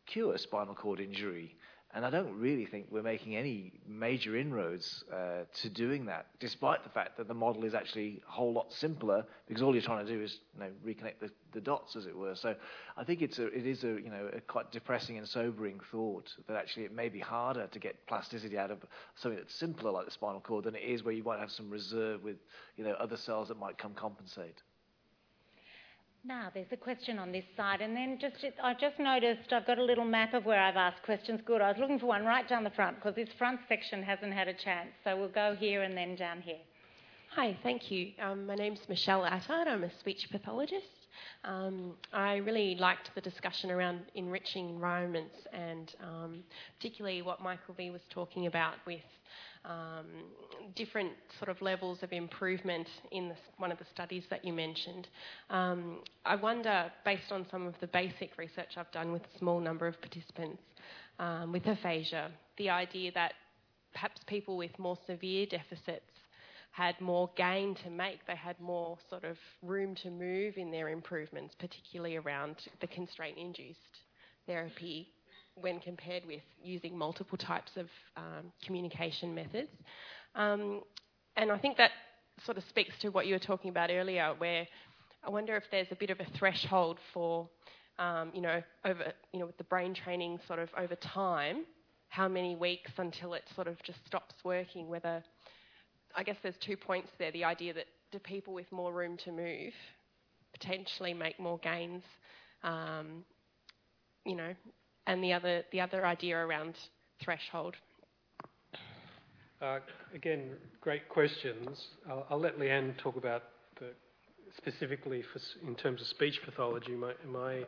cure spinal cord injury and I don't really think we're making any major inroads uh, to doing that, despite the fact that the model is actually a whole lot simpler because all you're trying to do is you know, reconnect the, the dots, as it were. So I think it's a, it is a, you know, a quite depressing and sobering thought that actually it may be harder to get plasticity out of something that's simpler like the spinal cord than it is where you might have some reserve with you know, other cells that might come compensate. Now, there's a question on this side, and then just I just noticed I've got a little map of where I've asked questions. Good, I was looking for one right down the front because this front section hasn't had a chance. So we'll go here and then down here. Hi, thank you. Um, my name's Michelle Attard. I'm a speech pathologist. Um, I really liked the discussion around enriching environments and um, particularly what Michael V was talking about with um, different sort of levels of improvement in one of the studies that you mentioned. Um, I wonder, based on some of the basic research I've done with a small number of participants um, with aphasia, the idea that perhaps people with more severe deficits had more gain to make. They had more sort of room to move in their improvements, particularly around the constraint induced therapy when compared with using multiple types of um, communication methods. Um, and I think that sort of speaks to what you were talking about earlier, where I wonder if there's a bit of a threshold for, um, you know, over, you know, with the brain training sort of over time, how many weeks until it sort of just stops working. Whether, I guess there's two points there: the idea that do people with more room to move potentially make more gains, um, you know, and the other, the other idea around threshold? Uh, again, great questions. I'll, I'll, let Leanne talk about the, specifically for, in terms of speech pathology. My, my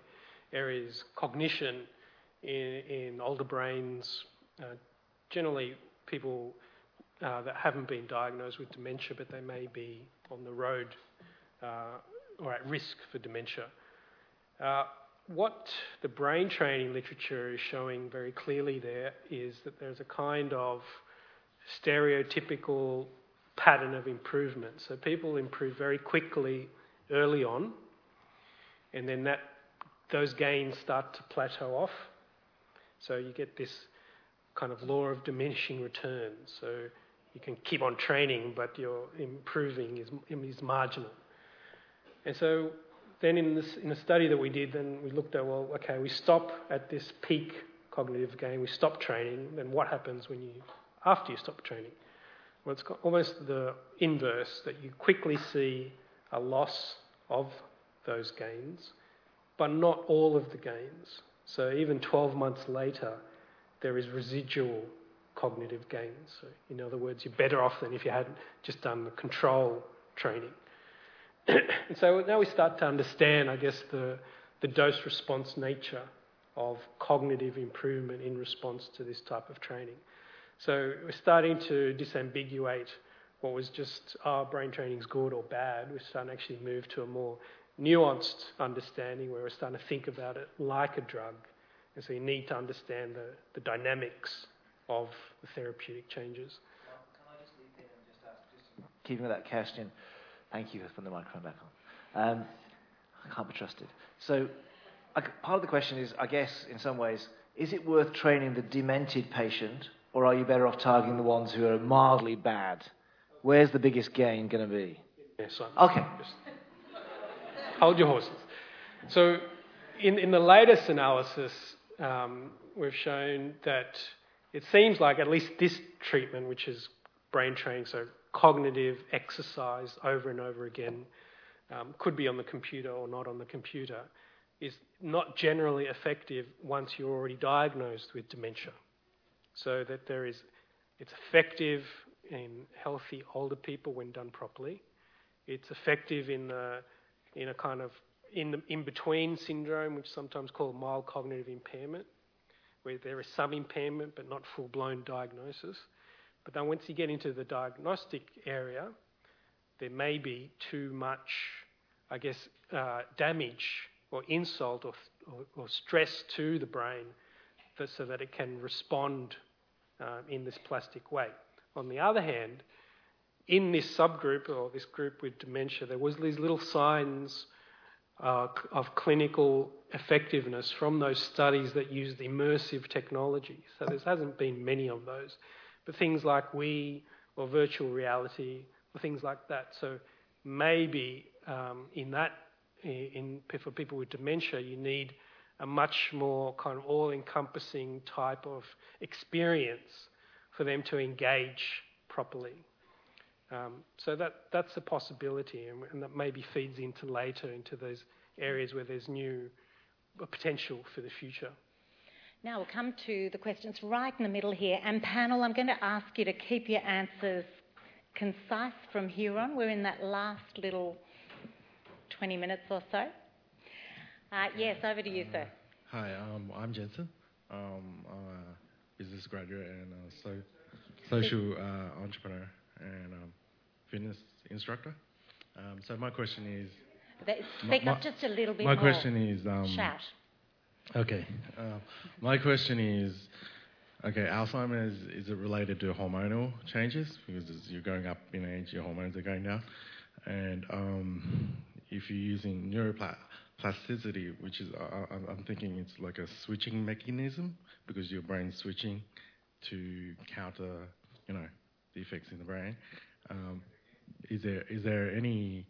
area is cognition in, in older brains. Uh, generally, people uh, that haven't been diagnosed with dementia, but they may be on the road uh, or at risk for dementia. Uh, what the brain training literature is showing very clearly there is that there's a kind of stereotypical pattern of improvement. So people improve very quickly early on, and then that those gains start to plateau off. So you get this kind of law of diminishing returns. So you can keep on training, but your improving is, is marginal. And so then in, this, in a study that we did, then we looked at, well, okay, we stop at this peak cognitive gain, we stop training, then what happens when you, after you stop training? Well, it's almost the inverse, that you quickly see a loss of those gains, but not all of the gains. So even 12 months later, there is residual cognitive gains. So in other words, you're better off than if you hadn't just done the control training. and so now we start to understand, I guess, the, the dose response nature of cognitive improvement in response to this type of training. So we're starting to disambiguate what was just, oh, brain training's good or bad. We're starting to actually move to a more nuanced understanding where we're starting to think about it like a drug. And so you need to understand the, the dynamics of the therapeutic changes. Well, can I just leave here and just ask, just keeping with that question, Thank you for putting the microphone back on. Um, I can't be trusted. So, I, part of the question is, I guess, in some ways, is it worth training the demented patient, or are you better off targeting the ones who are mildly bad? Where's the biggest gain going to be? Yes, I'm Okay. Hold your horses. So, in, in the latest analysis, um, we've shown that it seems like at least this treatment, which is brain training, so cognitive exercise over and over again, um, could be on the computer or not on the computer, is not generally effective once you're already diagnosed with dementia. So that there is, it's effective in healthy older people when done properly. It's effective in the in a kind of in the in between syndrome, which is sometimes called mild cognitive impairment, where there is some impairment but not full blown diagnosis. But then once you get into the diagnostic area, there may be too much, I guess, uh, damage or insult or, or, or, stress to the brain so that it can respond uh, in this plastic way. On the other hand, in this subgroup or this group with dementia, there was these little signs uh, of clinical effectiveness from those studies that used immersive technology. So there hasn't been many of those, but things like Wii or virtual reality or things like that. So maybe um, in that, in, for people with dementia, you need a much more kind of all-encompassing type of experience for them to engage properly. Um, so that, that's a possibility, and, and, that maybe feeds into later into those areas where there's new potential for the future. Now we'll come to the questions right in the middle here. And panel, I'm going to ask you to keep your answers concise from here on. We're in that last little 20 minutes or so. Uh, yes, over to you, uh, sir. Hi, um, I'm Jensen. Um, I'm a business graduate and so, social uh, entrepreneur and um, fitness instructor. Um, so my question is. Speak my, up just a little bit my more. Question is. Um, Shout. Okay. Uh, my question is. Okay, Alzheimer's is it related to hormonal changes because as you're going up in age, your hormones are going down, and um, if you're using neuroplasticity, which is I'm thinking it's like a switching mechanism because your brain's switching to counter, you know, defects in the brain. Um, is there is there any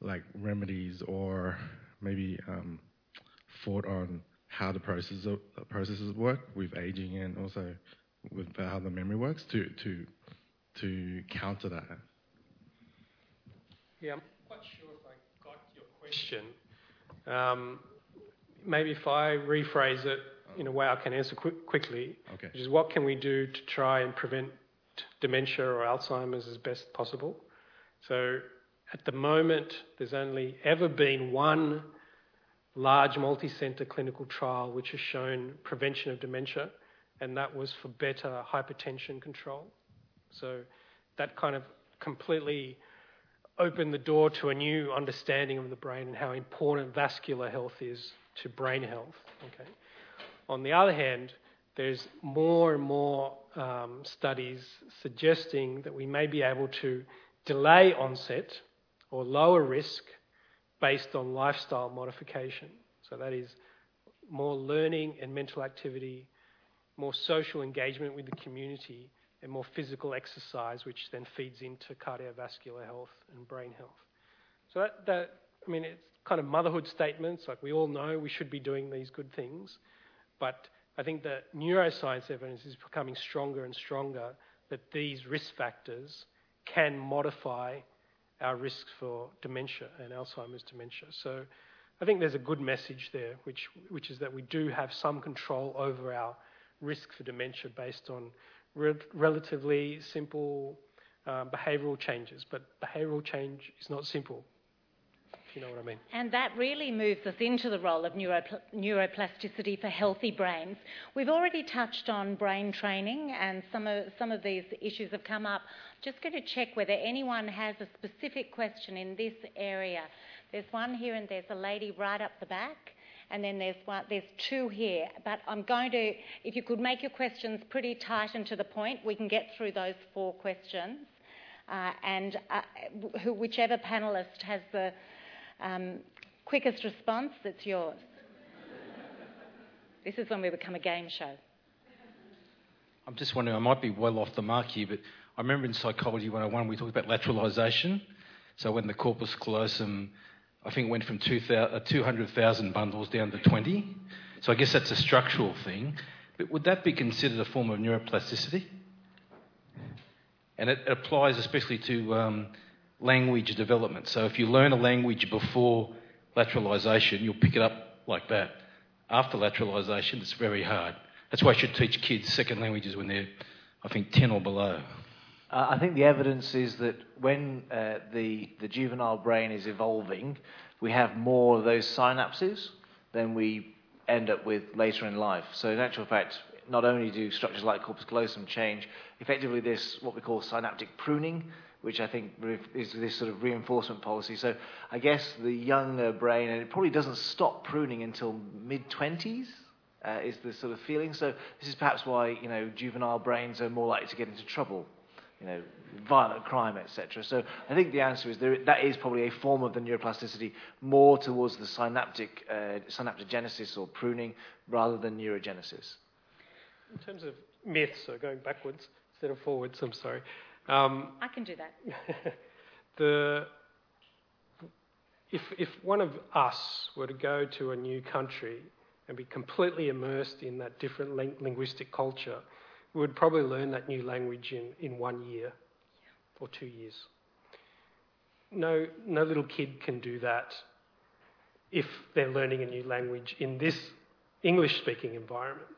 like remedies or maybe um, thought on how the processes of, processes work with aging and also with how the memory works to to to counter that? Yeah, I'm quite sure if I got your question. Um, maybe if I rephrase it in a way I can answer quickly, okay. which is what can we do to try and prevent dementia or Alzheimer's as best possible. So at the moment, there's only ever been one large multi-centre clinical trial which has shown prevention of dementia, and that was for better hypertension control. So that kind of completely opened the door to a new understanding of the brain and how important vascular health is to brain health. Okay. On the other hand, there's more and more um, studies suggesting that we may be able to delay onset or lower risk based on lifestyle modification. So that is more learning and mental activity, more social engagement with the community, and more physical exercise, which then feeds into cardiovascular health and brain health. So that, that I mean, it's kind of motherhood statements. Like we all know we should be doing these good things, but I think that neuroscience evidence is becoming stronger and stronger that these risk factors can modify our risks for dementia and Alzheimer's dementia. So I think there's a good message there, which, which is that we do have some control over our risk for dementia based on re- relatively simple uh, behavioural changes. But behavioural change is not simple you know what I mean. And that really moves us into the role of neuropl- neuroplasticity for healthy brains. We've already touched on brain training, and some of, some of these issues have come up. I'm just going to check whether anyone has a specific question in this area. There's one here, and there's a lady right up the back. And then there's one, there's two here. But I'm going to, if you could make your questions pretty tight and to the point, we can get through those four questions. Uh, and uh, who, whichever panellist has the um, quickest response, it's yours. this is when we become a game show. I'm just wondering, I might be well off the mark here, but I remember in Psychology 101 we talked about lateralisation. So when the corpus callosum, I think, went from 200,000 uh, bundles down to 20. So I guess that's a structural thing. But would that be considered a form of neuroplasticity? And it applies especially to um, language development. So if you learn a language before lateralisation, you'll pick it up like that. After lateralisation, it's very hard. That's why I should teach kids second languages when they're, I think, 10 or below. Uh, I think the evidence is that when uh, the, the juvenile brain is evolving, we have more of those synapses than we end up with later in life. So, in actual fact, not only do structures like corpus callosum change, effectively this what we call synaptic pruning, which I think is this sort of reinforcement policy. So I guess the younger brain, and it probably doesn't stop pruning until mid 20s, uh, is the sort of feeling. So this is perhaps why you know juvenile brains are more likely to get into trouble, you know, violent crime, etc. So I think the answer is there, that is probably a form of the neuroplasticity more towards the synaptic uh, synaptogenesis or pruning rather than neurogenesis. In terms of myths, so going backwards instead of forwards, I'm sorry. Um, I can do that. the if if one of us were to go to a new country and be completely immersed in that different ling- linguistic culture, we would probably learn that new language in, in one year yeah. or two years. No, no little kid can do that if they're learning a new language in this English speaking environment.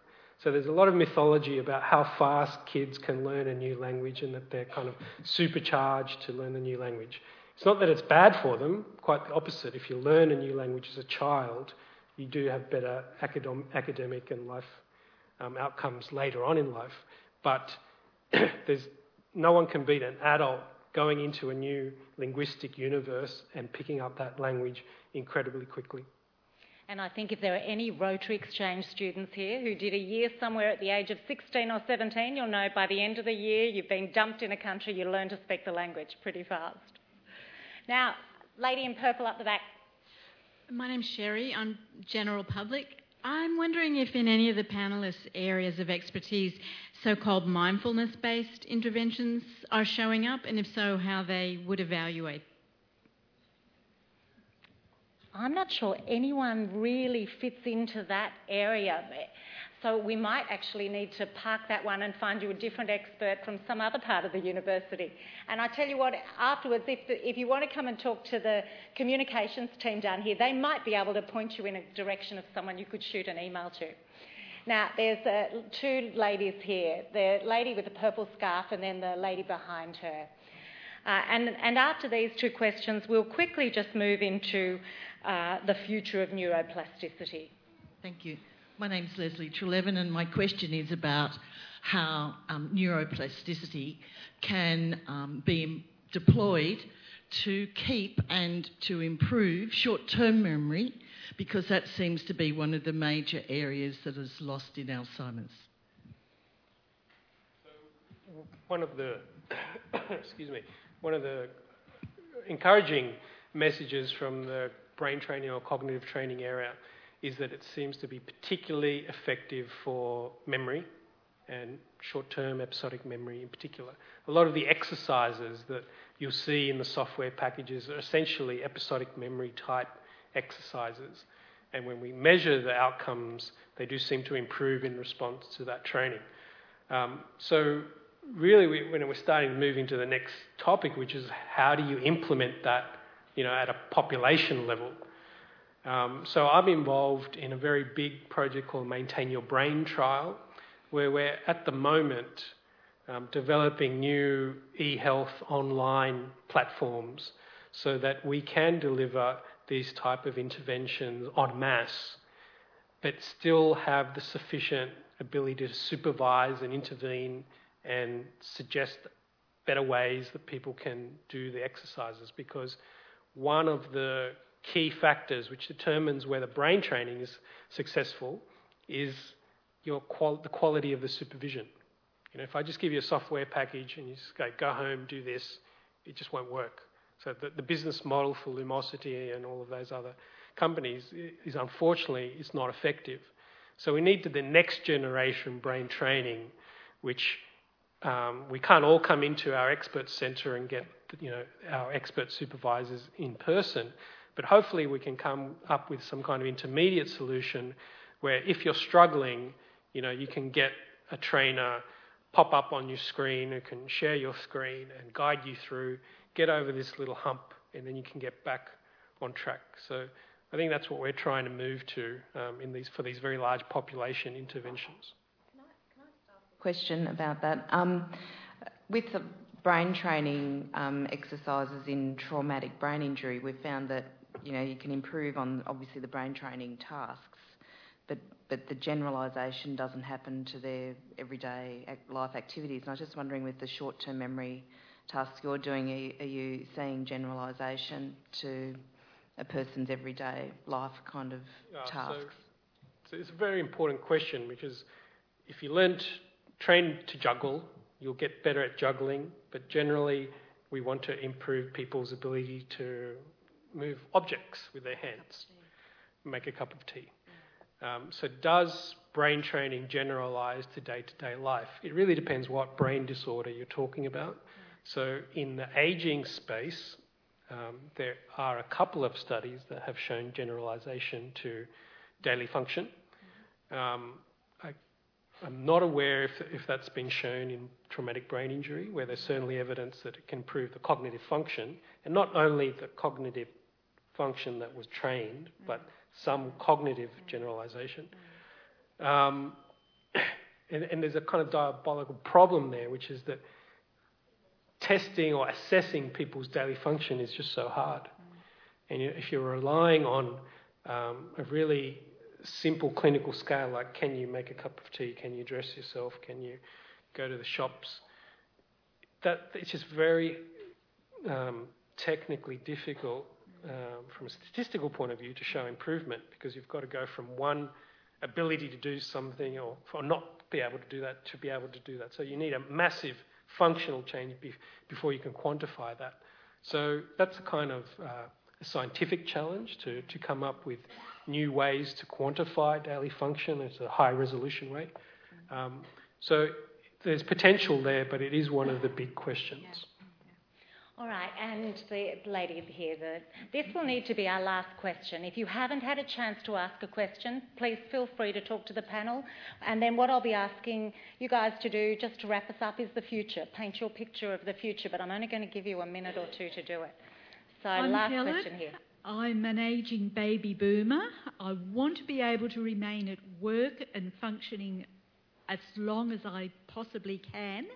So there's a lot of mythology about how fast kids can learn a new language and that they're kind of supercharged to learn a new language. It's not that it's bad for them, quite the opposite. If you learn a new language as a child, you do have better academic and life um, outcomes later on in life. But there's no one can beat an adult going into a new linguistic universe and picking up that language incredibly quickly. And I think if there are any Rotary Exchange students here who did a year somewhere at the age of 16 or 17, you'll know by the end of the year you've been dumped in a country, you learn to speak the language pretty fast. Now, lady in purple up the back. My name's Sherry. I'm general public. I'm wondering if in any of the panelists' areas of expertise, so called mindfulness based interventions are showing up, and if so, how they would evaluate I'm not sure anyone really fits into that area. So we might actually need to park that one and find you a different expert from some other part of the university. And I tell you what, afterwards, if, the, if you want to come and talk to the communications team down here, they might be able to point you in a direction of someone you could shoot an email to. Now, there's uh, two ladies here the lady with the purple scarf and then the lady behind her. Uh, and, and after these two questions, we'll quickly just move into uh, the future of neuroplasticity. Thank you. My name is Leslie Trelevin, and my question is about how um, neuroplasticity can um, be deployed to keep and to improve short term memory, because that seems to be one of the major areas that is lost in Alzheimer's. One of the, excuse me, one of the encouraging messages from the brain training or cognitive training area is that it seems to be particularly effective for memory and short term episodic memory in particular. A lot of the exercises that you'll see in the software packages are essentially episodic memory type exercises. And when we measure the outcomes, they do seem to improve in response to that training. Um, so, really, we, when we're starting to move into the next topic, which is how do you implement that you know, at a population level. Um, so I'm involved in a very big project called Maintain Your Brain trial, where we're at the moment um, developing new e-health online platforms so that we can deliver these type of interventions en masse, but still have the sufficient ability to supervise and intervene and suggest better ways that people can do the exercises because one of the key factors which determines whether brain training is successful is your qual- the quality of the supervision. You know, if I just give you a software package and you just go, go home, do this, it just won't work. So the, the business model for Lumosity and all of those other companies is unfortunately is not effective. So we need to the next generation brain training, which um, we can't all come into our expert centre and get you know our expert supervisors in person, but hopefully we can come up with some kind of intermediate solution where if you're struggling, you know you can get a trainer pop up on your screen who can share your screen and guide you through, get over this little hump, and then you can get back on track. So I think that's what we're trying to move to um, in these for these very large population interventions. Question about that. Um, with the brain training um, exercises in traumatic brain injury, we've found that you know you can improve on obviously the brain training tasks, but but the generalisation doesn't happen to their everyday life activities. And I was just wondering, with the short-term memory tasks you're doing, are, are you seeing generalisation to a person's everyday life kind of yeah, tasks? So, so it's a very important question because if you learnt, train to juggle, you'll get better at juggling, but generally we want to improve people's ability to move objects with their hands, make a cup of tea. Um, so, does brain training generalise to day to day life? It really depends what brain disorder you're talking about. So, in the aging space, um, there are a couple of studies that have shown generalisation to daily function. Um, I, am not aware if, if that's been shown in traumatic brain injury, where there's certainly evidence that it can improve the cognitive function, and not only the cognitive function that was trained, but some cognitive generalisation. Um, and, and there's a kind of diabolical problem there, which is that testing or assessing people's daily function is just so hard. And if you're relying on um, a really simple clinical scale, like can you make a cup of tea, can you dress yourself, can you go to the shops, that it's just very um, technically difficult um, from a statistical point of view to show improvement because you've got to go from one ability to do something or, or not be able to do that to be able to do that. So you need a massive functional change be- before you can quantify that. So that's a kind of uh, a scientific challenge to, to come up with new ways to quantify daily function at a high resolution rate. Um, so there's potential there, but it is one of the big questions. All right, and the lady here, the, this will need to be our last question. If you haven't had a chance to ask a question, please feel free to talk to the panel. And then what I'll be asking you guys to do, just to wrap us up, is the future. Paint your picture of the future, but I'm only going to give you a minute or two to do it. So, I'm last Helen. question here. I'm an ageing baby boomer. I want to be able to remain at work and functioning as long as I possibly can.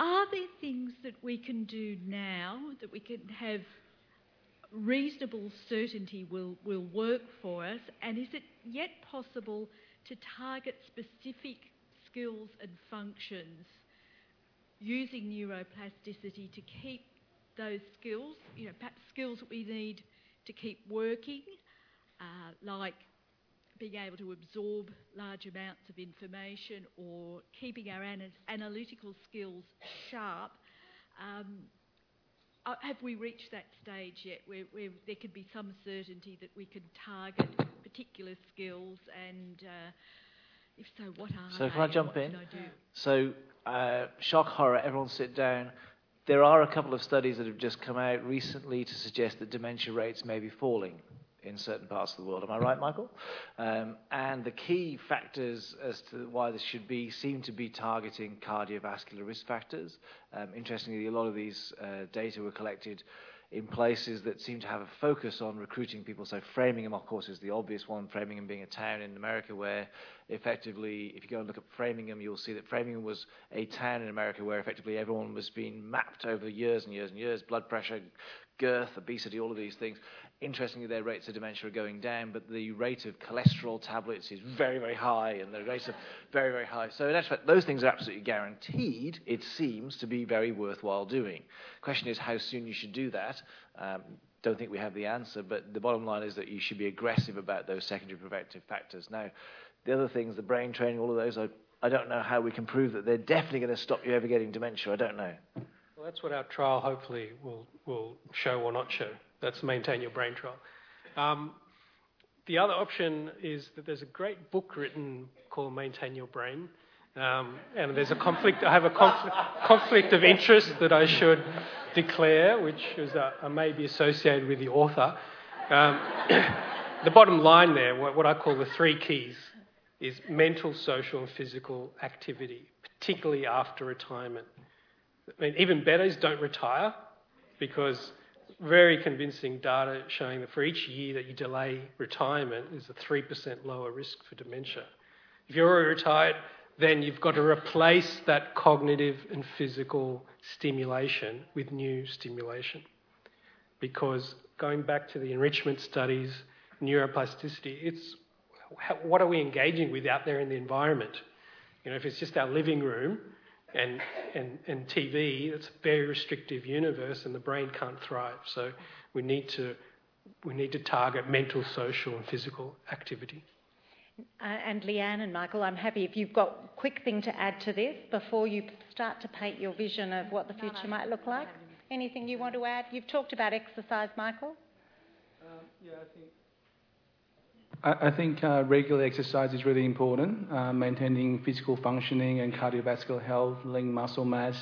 Are there things that we can do now that we can have reasonable certainty will, will work for us? And is it yet possible to target specific skills and functions using neuroplasticity to keep those skills, you know, perhaps skills that we need to keep working, uh, like being able to absorb large amounts of information or keeping our ana- analytical skills sharp. Um, uh, have we reached that stage yet where, where, there could be some certainty that we can target particular skills and uh, if so, what are So they? can I jump in? I do? So uh, shock horror, everyone sit down. There are a couple of studies that have just come out recently to suggest that dementia rates may be falling in certain parts of the world. Am I right, Michael? Um, and the key factors as to why this should be seem to be targeting cardiovascular risk factors. Um, interestingly, a lot of these uh, data were collected in places that seem to have a focus on recruiting people. So Framingham, of course, is the obvious one. Framingham being a town in America where effectively, if you go and look at Framingham, you'll see that Framingham was a town in America where effectively everyone was being mapped over years and years and years, blood pressure, girth, obesity, all of these things. Interestingly, their rates of dementia are going down, but the rate of cholesterol tablets is very, very high, and the rates are very, very high. So, in fact, those things are absolutely guaranteed, it seems, to be very worthwhile doing. Question is how soon you should do that. Um, don't think we have the answer, but the bottom line is that you should be aggressive about those secondary preventive factors. Now, the other things, the brain training, all of those, I, I don't know how we can prove that they're definitely going to stop you ever getting dementia. I don't know. Well, that's what our trial hopefully will, will show or not show. That's Maintain Your Brain trial. Um, the other option is that there's a great book written called Maintain Your Brain. Um, and there's a conflict, I have a conflict, conflict of interest that I should declare, which is uh, may be associated with the author. Um, the bottom line there, what, what I call the three keys, is mental, social, and physical activity, particularly after retirement. I mean, even better is don't retire because very convincing data showing that for each year that you delay retirement is a 3% lower risk for dementia. If you're already retired, then you've got to replace that cognitive and physical stimulation with new stimulation. Because going back to the enrichment studies, neuroplasticity, it's what are we engaging with out there in the environment? You know, if it's just our living room and, and, and TV, it's a very restrictive universe and the brain can't thrive. So we need to, we need to target mental, social, and physical activity. Uh, and Leanne and Michael, I'm happy if you've got a quick thing to add to this before you start to paint your vision of what the future no, no, might look like. Anything you want to add? You've talked about exercise, Michael. Um, yeah, I think. I, think uh, regular exercise is really important, uh, maintaining physical functioning and cardiovascular health, lean muscle mass,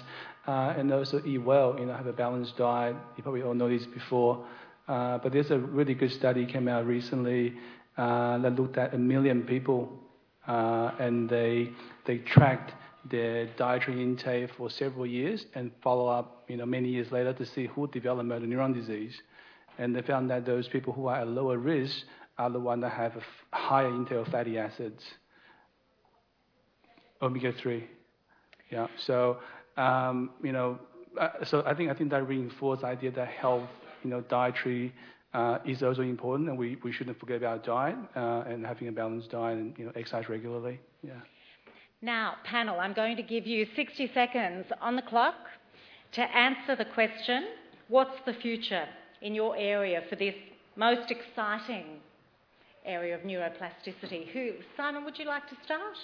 uh, and also eat well. You know, have a balanced diet. You probably all know this before, uh, but there's a really good study came out recently uh, that looked at a million people, uh, and they they tracked their dietary intake for several years and follow up, you know, many years later to see who developed motor neuron disease, and they found that those people who are at lower risk are the ones that have higher intake of fatty acids, omega three. Yeah, so um, you know, uh, so I think I think that reinforces the idea that health, you know, dietary uh, is also important, and we, we shouldn't forget about diet uh, and having a balanced diet and you know exercise regularly. Yeah. Now, panel, I'm going to give you 60 seconds on the clock to answer the question: What's the future in your area for this most exciting area of neuroplasticity? Who, Simon? Would you like to start?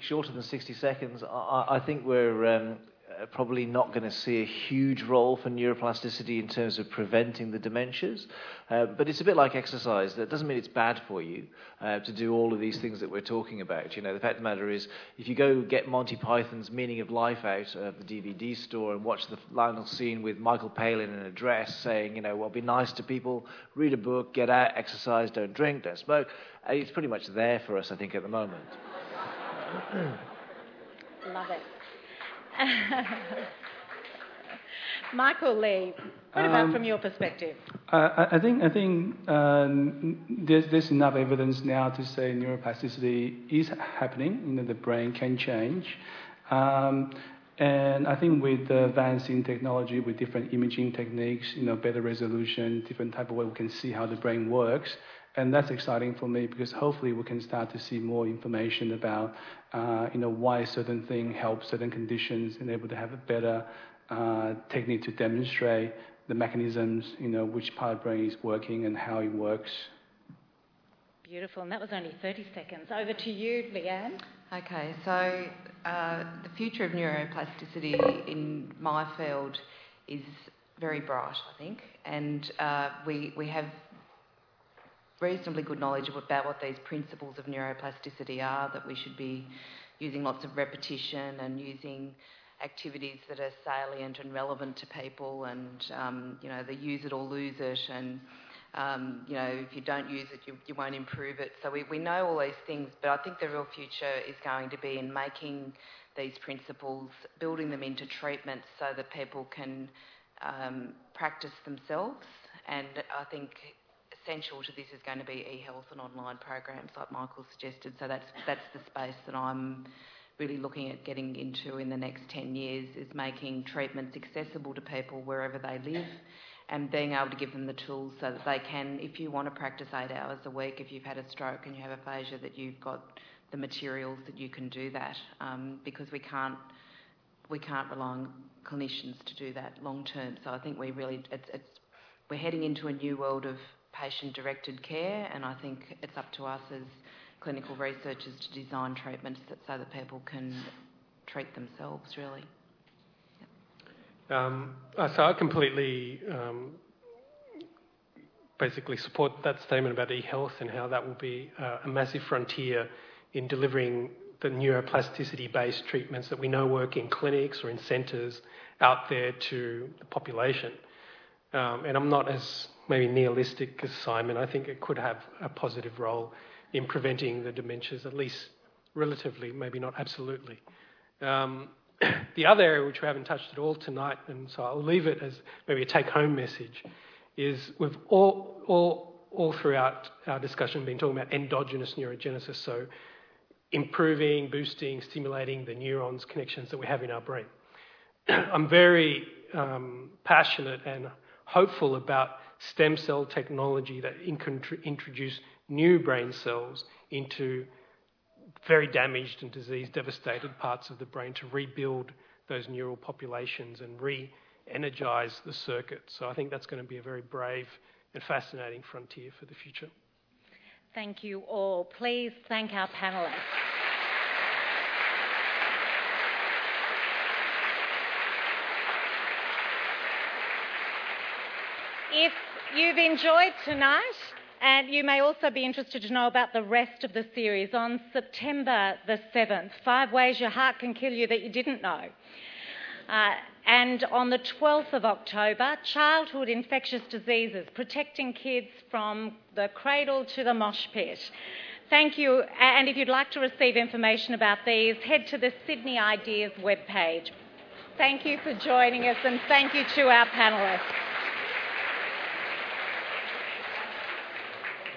Shorter than 60 seconds. I, I think we're um, uh, probably not going to see a huge role for neuroplasticity in terms of preventing the dementias. Uh, but it's a bit like exercise. That doesn't mean it's bad for you uh, to do all of these things that we're talking about. You know, the fact of the matter is, if you go get Monty Python's Meaning of Life out of the DVD store and watch the final scene with Michael Palin in a dress saying, you know, well, be nice to people, read a book, get out, exercise, don't drink, don't smoke, uh, it's pretty much there for us, I think, at the moment. Love it. Michael Lee, what about um, from your perspective? Uh, I think I think um, there's there's enough evidence now to say neuroplasticity is happening. You know, the brain can change. Um, and I think with the advancing technology, with different imaging techniques, you know, better resolution, different type of way we can see how the brain works, and that's exciting for me because hopefully we can start to see more information about, uh, you know, why certain thing help certain conditions and able to have a better uh, technique to demonstrate the mechanisms, you know, which part of the brain is working and how it works. Beautiful, and that was only 30 seconds. Over to you, Leanne. Okay, so uh, the future of neuroplasticity in my field is very bright, I think, and uh, we we have reasonably good knowledge about what these principles of neuroplasticity are, that we should be using lots of repetition and using activities that are salient and relevant to people and, um, you know, the use it or lose it and, um, you know, if you don't use it, you, you won't improve it. So we, we know all these things, but I think the real future is going to be in making these principles, building them into treatments so that people can um, practice themselves. And I think essential to this is going to be e-health and online programs like Michael suggested. So that's that's the space that I'm really looking at getting into in the next 10 years is making treatments accessible to people wherever they live and being able to give them the tools so that they can, if you want to practice eight hours a week, if you've had a stroke and you have aphasia, that you've got the materials that you can do that um, because we can't we can't rely on clinicians to do that long term. So I think we really it's, it's we're heading into a new world of patient directed care, and I think it's up to us as clinical researchers to design treatments that, so that people can treat themselves really. Um, uh, so I completely um, basically support that statement about e-health and how that will be uh, a massive frontier in delivering the neuroplasticity-based treatments that we know work in clinics or in centres out there to the population. Um, and I'm not as maybe nihilistic as Simon. I think it could have a positive role in preventing the dementias, at least relatively, maybe not absolutely. Um, the other area which we haven't touched at all tonight, and so I'll leave it as maybe a take-home message, is we've all, all, all throughout our discussion been talking about endogenous neurogenesis, so improving, boosting, stimulating the neurons connections that we have in our brain. I'm very um, passionate and hopeful about stem cell technology that introduce new brain cells into very damaged and disease devastated parts of the brain to rebuild those neural populations and re energize the circuit. So I think that's going to be a very brave and fascinating frontier for the future. Thank you all. Please thank our panelists. If you've enjoyed tonight, and you may also be interested to know about the rest of the series on September the 7th Five Ways Your Heart Can Kill You That You Didn't Know. Uh, and on the 12th of October, Childhood Infectious Diseases Protecting Kids from the Cradle to the Mosh Pit. Thank you. And if you'd like to receive information about these, head to the Sydney Ideas webpage. Thank you for joining us and thank you to our panellists.